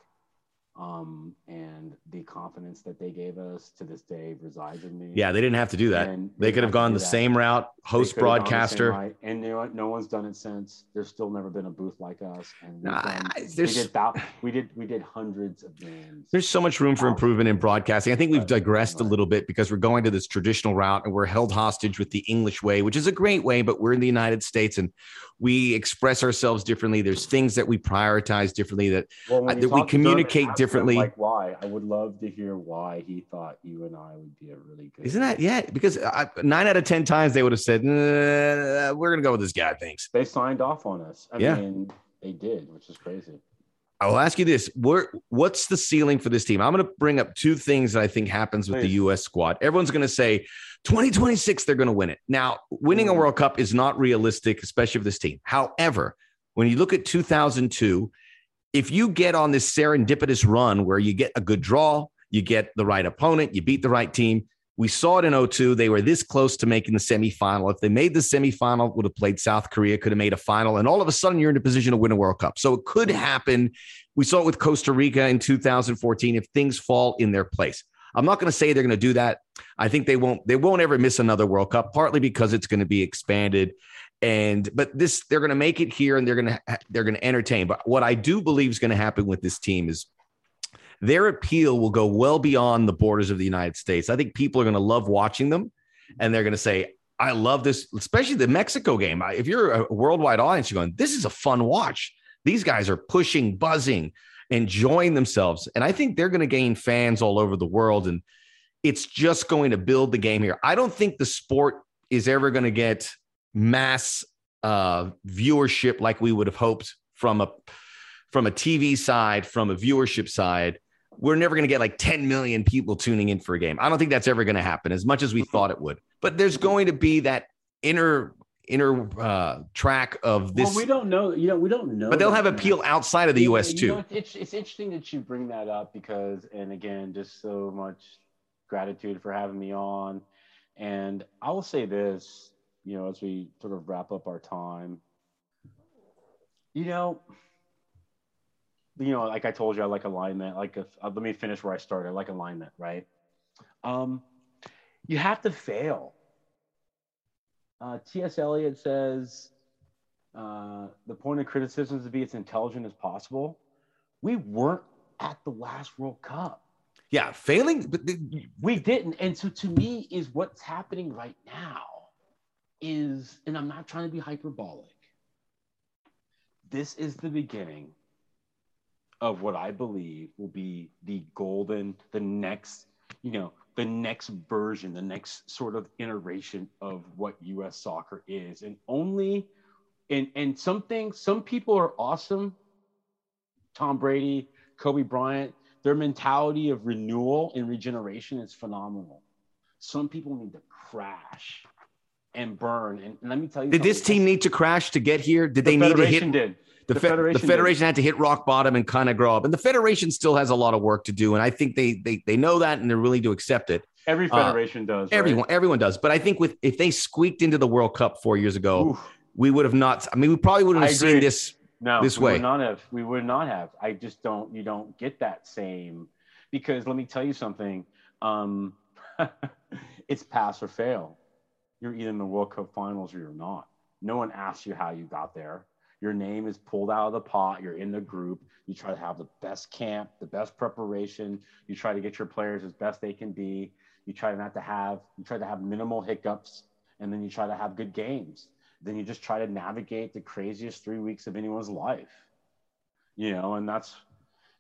[SPEAKER 2] um, and the confidence that they gave us to this day resides in me.
[SPEAKER 1] Yeah, they didn't have to do that. They, they, could have gone the same route, host broadcaster. Right.
[SPEAKER 2] And you know what? No one's done it since. There's still never been a booth like us. And
[SPEAKER 1] nah,
[SPEAKER 2] done, we did we did we did hundreds of games.
[SPEAKER 1] There's so much room for improvement in broadcasting. I think we've digressed a little bit because we're going to this traditional route and we're held hostage with the English way, which is a great way, but we're in the United States and we express ourselves differently. There's things that we prioritize differently that, well, that we communicate differently.
[SPEAKER 2] Like why? I would love to hear why he thought you and I would be a really good.
[SPEAKER 1] Isn't that yeah? Because I, nine out of ten times they would have said, nah, "We're gonna go with this guy." Thanks.
[SPEAKER 2] They signed off on us. I yeah. mean, they did, which is crazy.
[SPEAKER 1] I will ask you this: Where, what's the ceiling for this team? I'm going to bring up two things that I think happens with Please. the U.S. squad. Everyone's going to say 2026 they're going to win it. Now, winning a World Cup is not realistic, especially for this team. However, when you look at 2002, if you get on this serendipitous run where you get a good draw, you get the right opponent, you beat the right team, we saw it in 02. They were this close to making the semifinal. If they made the semifinal, would have played South Korea, could have made a final, and all of a sudden you're in a position to win a World Cup. So it could happen. We saw it with Costa Rica in 2014 if things fall in their place. I'm not going to say they're going to do that. I think they won't. They won't ever miss another World Cup, partly because it's going to be expanded, and but this they're going to make it here and they're going to they're going to entertain. But what I do believe is going to happen with this team is their appeal will go well beyond the borders of the United States. I think people are going to love watching them and they're going to say, I love this, especially the Mexico game. If you're a worldwide audience, you're going, this is a fun watch. These guys are pushing, buzzing, enjoying themselves. And I think they're going to gain fans all over the world. And it's just going to build the game here. I don't think the sport is ever going to get mass uh, viewership like we would have hoped from a from a TV side, from a viewership side we're never going to get like 10 million people tuning in for a game. I don't think that's ever going to happen as much as we thought it would. But there's going to be that inner inner uh, track of this.
[SPEAKER 2] Well, we don't know. You know, we don't know.
[SPEAKER 1] But they'll have appeal outside of the U.S. too. Know,
[SPEAKER 2] it's it's interesting that you bring that up because, and again, just so much gratitude for having me on. And I will say this, you know, as we sort of wrap up our time, You know, you know, like I told you, I like alignment. Like, if, uh, let me finish where I started. I like alignment, right? Um, you have to fail. Uh, T.S. Eliot says uh, the point of criticism is to be as intelligent as possible. We weren't at the last World Cup.
[SPEAKER 1] Yeah, failing, but
[SPEAKER 2] the, we didn't. And so, to me, is what's happening right now is, and I'm not trying to be hyperbolic. This is the beginning of what I believe will be the golden, the next, you know, the next version, the next sort of iteration of what US soccer is. And only and and something some people are awesome. Tom Brady, Kobe Bryant, their mentality of renewal and regeneration is phenomenal. Some people need to crash and burn. And, let me tell you,
[SPEAKER 1] did this team need to crash to get here? Did the they need to hit?
[SPEAKER 2] Did.
[SPEAKER 1] The, the, Federation, the Federation had to hit rock bottom and kind of grow up. And the Federation still has a lot of work to do. And I think they they, they know that and they're willing to accept it.
[SPEAKER 2] Every uh, federation uh, does.
[SPEAKER 1] Everyone,
[SPEAKER 2] right?
[SPEAKER 1] everyone does. But I think with if they squeaked into the World Cup four years ago, Oof. we would have not. I mean, we probably wouldn't have seen this no, this
[SPEAKER 2] we
[SPEAKER 1] way.
[SPEAKER 2] Would not have. We would not have. I just don't. You don't get that same because let me tell you something. Um, it's pass or fail. You're either in the World Cup finals or you're not. No one asks you how you got there. Your name is pulled out of the pot. You're in the group. You try to have the best camp, the best preparation. You try to get your players as best they can be. You try not to have, you try to have minimal hiccups, and then you try to have good games. Then you just try to navigate the craziest three weeks of anyone's life. You know, and that's,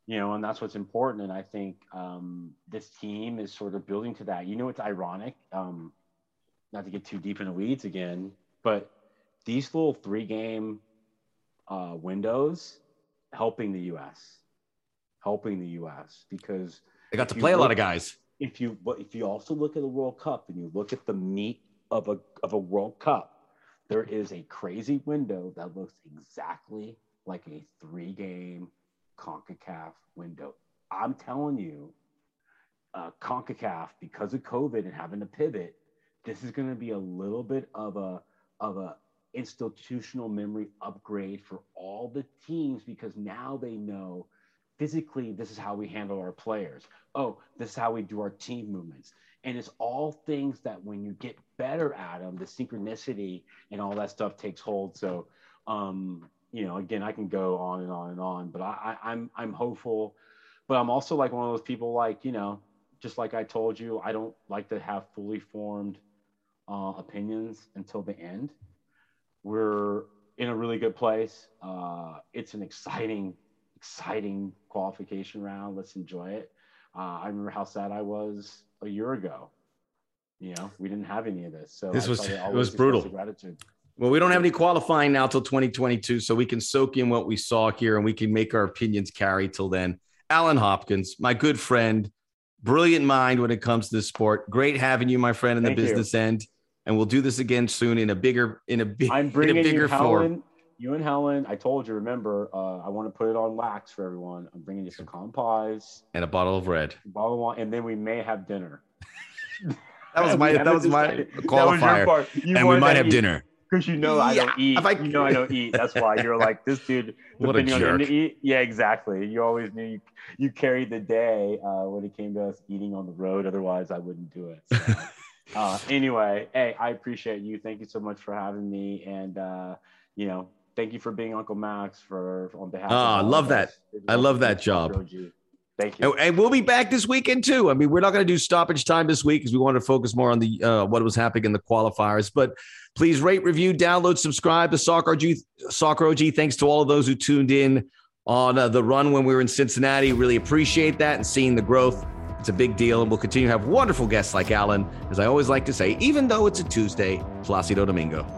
[SPEAKER 2] you know, and that's what's important. And I think um, this team is sort of building to that. You know, it's ironic. Um, not to get too deep in the weeds again, but these little three game uh, windows helping the U.S. helping the U.S. because
[SPEAKER 1] they got to play look, a lot of guys.
[SPEAKER 2] If you but if you also look at the World Cup and you look at the meat of a of a World Cup, there is a crazy window that looks exactly like a three game CONCACAF window. I'm telling you, uh, CONCACAF because of COVID and having to pivot, this is going to be a little bit of a of a institutional memory upgrade for all the teams because now they know physically this is how we handle our players. Oh, this is how we do our team movements. And it's all things that when you get better at them, the synchronicity and all that stuff takes hold. So, um, you know, again, I can go on and on and on, but I, I, I'm I'm hopeful, but I'm also like one of those people like you know, just like I told you, I don't like to have fully formed uh, opinions until the end. We're in a really good place. Uh, it's an exciting, exciting qualification round. Let's enjoy it. Uh, I remember how sad I was a year ago. You know, we didn't have any of this. So
[SPEAKER 1] this was it was brutal. Gratitude. Well, we don't have any qualifying now till 2022, so we can soak in what we saw here and we can make our opinions carry till then. Allen Hopkins, my good friend, brilliant mind when it comes to this sport. Great having you, my friend, in the Thank business you. end and we'll do this again soon in a bigger in a big I'm bringing in a bigger you Helen, form.
[SPEAKER 2] You and Helen, I told you. Remember, uh, I want to put it on wax for everyone. I'm bringing you some con pies
[SPEAKER 1] and a bottle of red,
[SPEAKER 2] bottle of wine, and then we may have dinner.
[SPEAKER 1] that was my that was my qualifier, was and we might have dinner
[SPEAKER 2] because you know I don't eat. I, you know I don't eat. That's why you're like this dude.
[SPEAKER 1] What a jerk.
[SPEAKER 2] to eat. Yeah, exactly. You always knew you, you carried the day uh, when it came to us eating on the road. Otherwise, I wouldn't do it. So. Uh, anyway, hey, I appreciate you. Thank you so much for having me, and uh, you know, thank you for being Uncle Max for, on behalf.
[SPEAKER 1] Oh, I love that. I love that job.
[SPEAKER 2] Thank you.
[SPEAKER 1] And, we'll be back this weekend too. I mean, we're not going to do stoppage time this week because we wanted to focus more on the uh, what was happening in the qualifiers. But please rate, review, download, subscribe to Soccer OG. Soccer OG. Thanks to all of those who tuned in on uh, the run when we were in Cincinnati. Really appreciate that and seeing the growth. It's a big deal, and we'll continue to have wonderful guests like Allen, as I always like to say, even though it's a Tuesday, Placido Domingo.